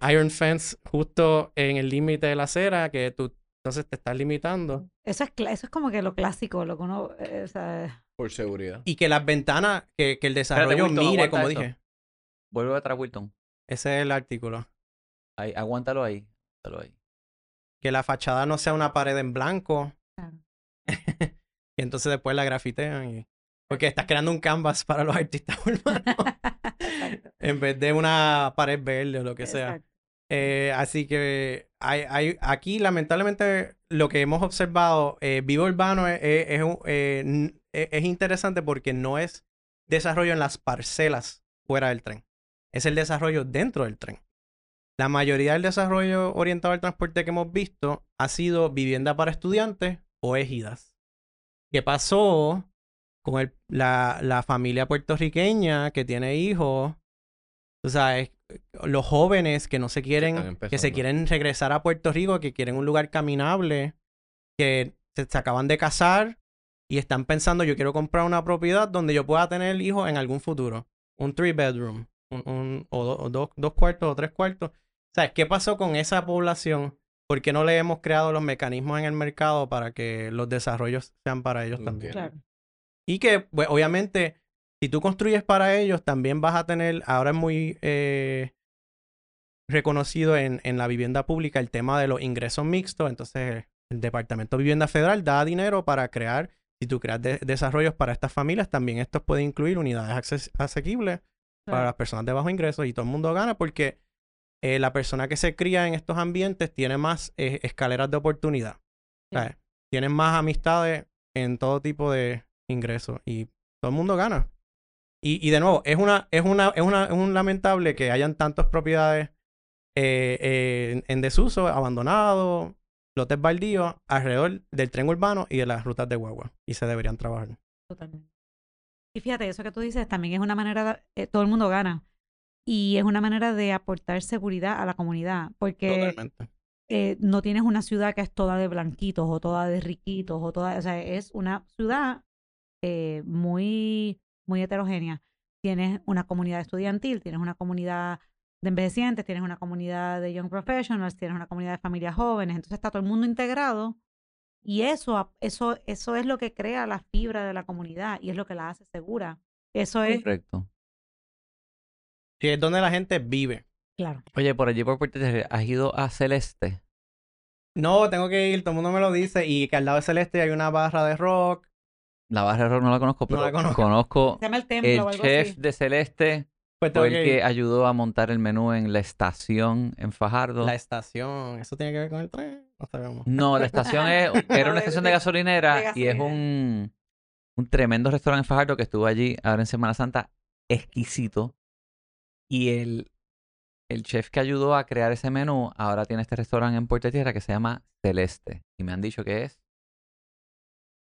iron fence justo en el límite de la acera, que tú entonces te estás limitando. Eso es, cla- eso es como que lo clásico, lo que uno. eh, o sea, Por seguridad. Y que las ventanas, que, que el desarrollo Wilton, mire, como eso. dije. Vuelve atrás, Wilton. Ese es el artículo. Ahí, aguántalo ahí. Aguántalo ahí. Que la fachada no sea una pared en blanco, claro. y entonces después la grafitean. Y... Porque estás creando un canvas para los artistas urbanos en vez de una pared verde o lo que sea. Eh, así que hay, hay, aquí, lamentablemente, lo que hemos observado, eh, Vivo Urbano es, es- es un- eh, es- es interesante porque no es desarrollo en las parcelas fuera del tren. Es el desarrollo dentro del tren. La mayoría del desarrollo orientado al transporte que hemos visto ha sido vivienda para estudiantes o ejidas. ¿Qué pasó con el- la, la familia puertorriqueña que tiene hijos? Tú sabes, los jóvenes que no se quieren, que se quieren regresar a Puerto Rico, que quieren un lugar caminable, que se, se acaban de casar y están pensando, yo quiero comprar una propiedad donde yo pueda tener hijos en algún futuro. Un three bedroom, un, un- o, do- o dos, dos cuartos o tres cuartos. ¿Sabes qué pasó con esa población? ¿Por qué no le hemos creado los mecanismos en el mercado para que los desarrollos sean para ellos también? Claro. Y que, pues, obviamente, si tú construyes para ellos, también vas a tener, ahora es muy eh, reconocido en, en la vivienda pública el tema de los ingresos mixtos. Entonces, el Departamento de Vivienda Federal da dinero para crear, si tú creas de- desarrollos para estas familias, también estos pueden incluir unidades asequibles para las personas de bajo ingreso y todo el mundo gana porque eh, la persona que se cría en estos ambientes tiene más eh, escaleras de oportunidad. Tienen más amistades en todo tipo de ingresos y todo el mundo gana. Y, y de nuevo, es una, es una, es una, es un lamentable que hayan tantas propiedades eh, en, en desuso, abandonados, lotes baldíos, alrededor del tren urbano y de las rutas de guagua. Y se deberían trabajar. Totalmente. Y fíjate, eso que tú dices también es una manera, eh, todo el mundo gana. Y es una manera de aportar seguridad a la comunidad, porque eh, no tienes una ciudad que es toda de blanquitos o toda de riquitos o toda, o sea, es una ciudad eh, muy, muy heterogénea. Tienes una comunidad estudiantil, tienes una comunidad de envejecientes, tienes una comunidad de young professionals, tienes una comunidad de familias jóvenes, entonces está todo el mundo integrado y eso, eso, eso es lo que crea la fibra de la comunidad y es lo que la hace segura. Eso es, Correcto. Sí, es donde la gente vive. claro. Oye, por allí por Puerto Rico, ¿has ido a Celeste? No, tengo que ir, todo el mundo me lo dice. Y que al lado de Celeste hay una barra de rock. La barra de rock no la conozco, No pero la conozco. conozco Se llama el templo el o algo chef así. de Celeste, Pues fue el que ayudó a montar el menú en la estación en Fajardo. La estación. ¿Eso tiene que ver con el tren? No sabemos. No, la estación es, era una estación de De- gasolinera y es un, un tremendo restaurante en Fajardo que estuvo allí ahora en Semana Santa, exquisito. Y el, el chef que ayudó a crear ese menú ahora tiene este restaurante en Puerto Tierra que se llama Celeste. Y me han dicho que es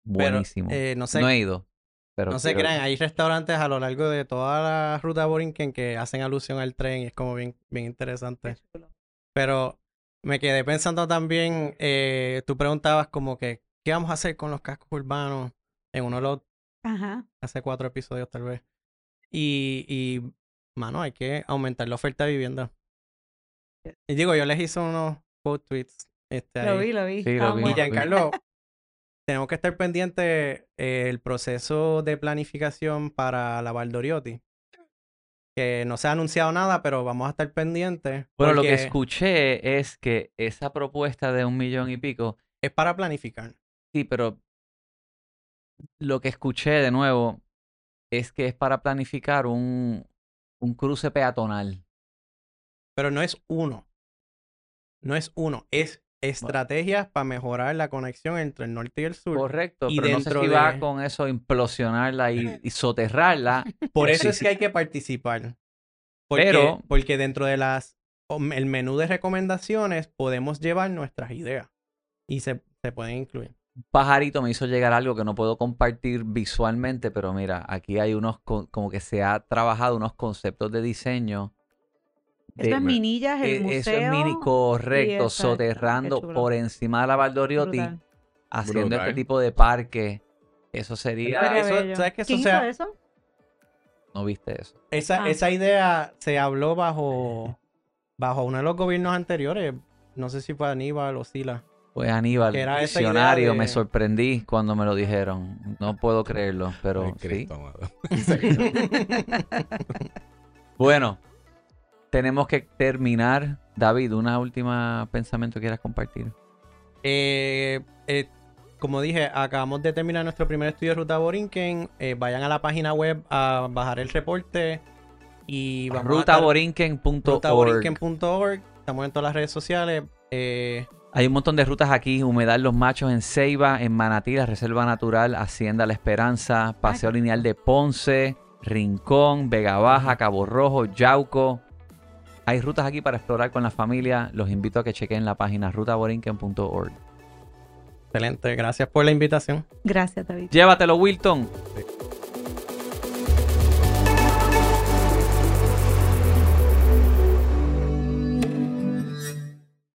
Pero, buenísimo. eh, no sé, no he ido. Pero no se crean, hay restaurantes a lo largo de toda la ruta Borinquen que hacen alusión al tren y es como bien, bien interesante. Pero me quedé pensando también, eh, tú preguntabas como que, ¿qué vamos a hacer con los cascos urbanos? En uno de los, Ajá. hace cuatro episodios tal vez. Y, y, mano, hay que aumentar la oferta de vivienda. Y digo, yo les hice unos quote tweets. Este, Lo ahí. vi, lo vi. Sí, lo vi. Y. Giancarlo, tenemos que estar pendientes eh, el proceso de planificación para la Valdoriotti. Que no se ha anunciado nada, pero vamos a estar pendientes. Bueno, lo que escuché es que esa propuesta de un millón y pico, Es para planificar. sí, pero lo que escuché de nuevo es que es para planificar un, un cruce peatonal. Pero no es uno. No es uno. Es estrategias para mejorar la conexión entre el norte y el sur. Correcto, Y pero no sé dentro si va de- con eso implosionarla y, y soterrarla. Por Sí, eso es sí. que hay que participar. Porque, Pero- porque dentro de las el menú de recomendaciones podemos llevar nuestras ideas. Y se, se pueden incluir. pajarito me hizo llegar algo que no puedo compartir visualmente, pero mira, aquí hay unos, co- como que se ha trabajado unos conceptos de diseño. Esto de- es Minillas, el Eh, museo. Eso es mini, correcto, esa- soterrando qué por encima de la Valdoriotti, Brutal. haciendo este Brutal. tipo de parque. Eso sería... Sería eso-. ¿sabes que eso ¿Quién hizo eso? ¿No viste eso? Esa, Ah. esa idea se habló bajo, bajo uno de los gobiernos anteriores. No sé si fue Aníbal o Sila. Pues Aníbal, visionario, de- me sorprendí cuando me lo dijeron. No puedo creerlo, pero Ay, sí. Cristo, amado. Bueno, tenemos que terminar. David, una última pensamiento que quieras compartir. Eh, eh, como dije, acabamos de terminar nuestro primer estudio de Ruta Borinquen. Eh, vayan a la página web a bajar el reporte. Y vamos Rutaborinquen.org. rutaborinquen.org. Estamos en todas las redes sociales. Eh, Hay un montón de rutas aquí. Humedal Los Machos en Ceiba, en Manatí, la Reserva Natural, Hacienda La Esperanza, Paseo Lineal de Ponce, Rincón, Vega Baja, Cabo Rojo, Yauco. Hay rutas aquí para explorar con la familia. Los invito a que chequen la página rutaborinquen.org. excelente. Gracias por la invitación. Gracias, David. Llévatelo, Wilton. Sí.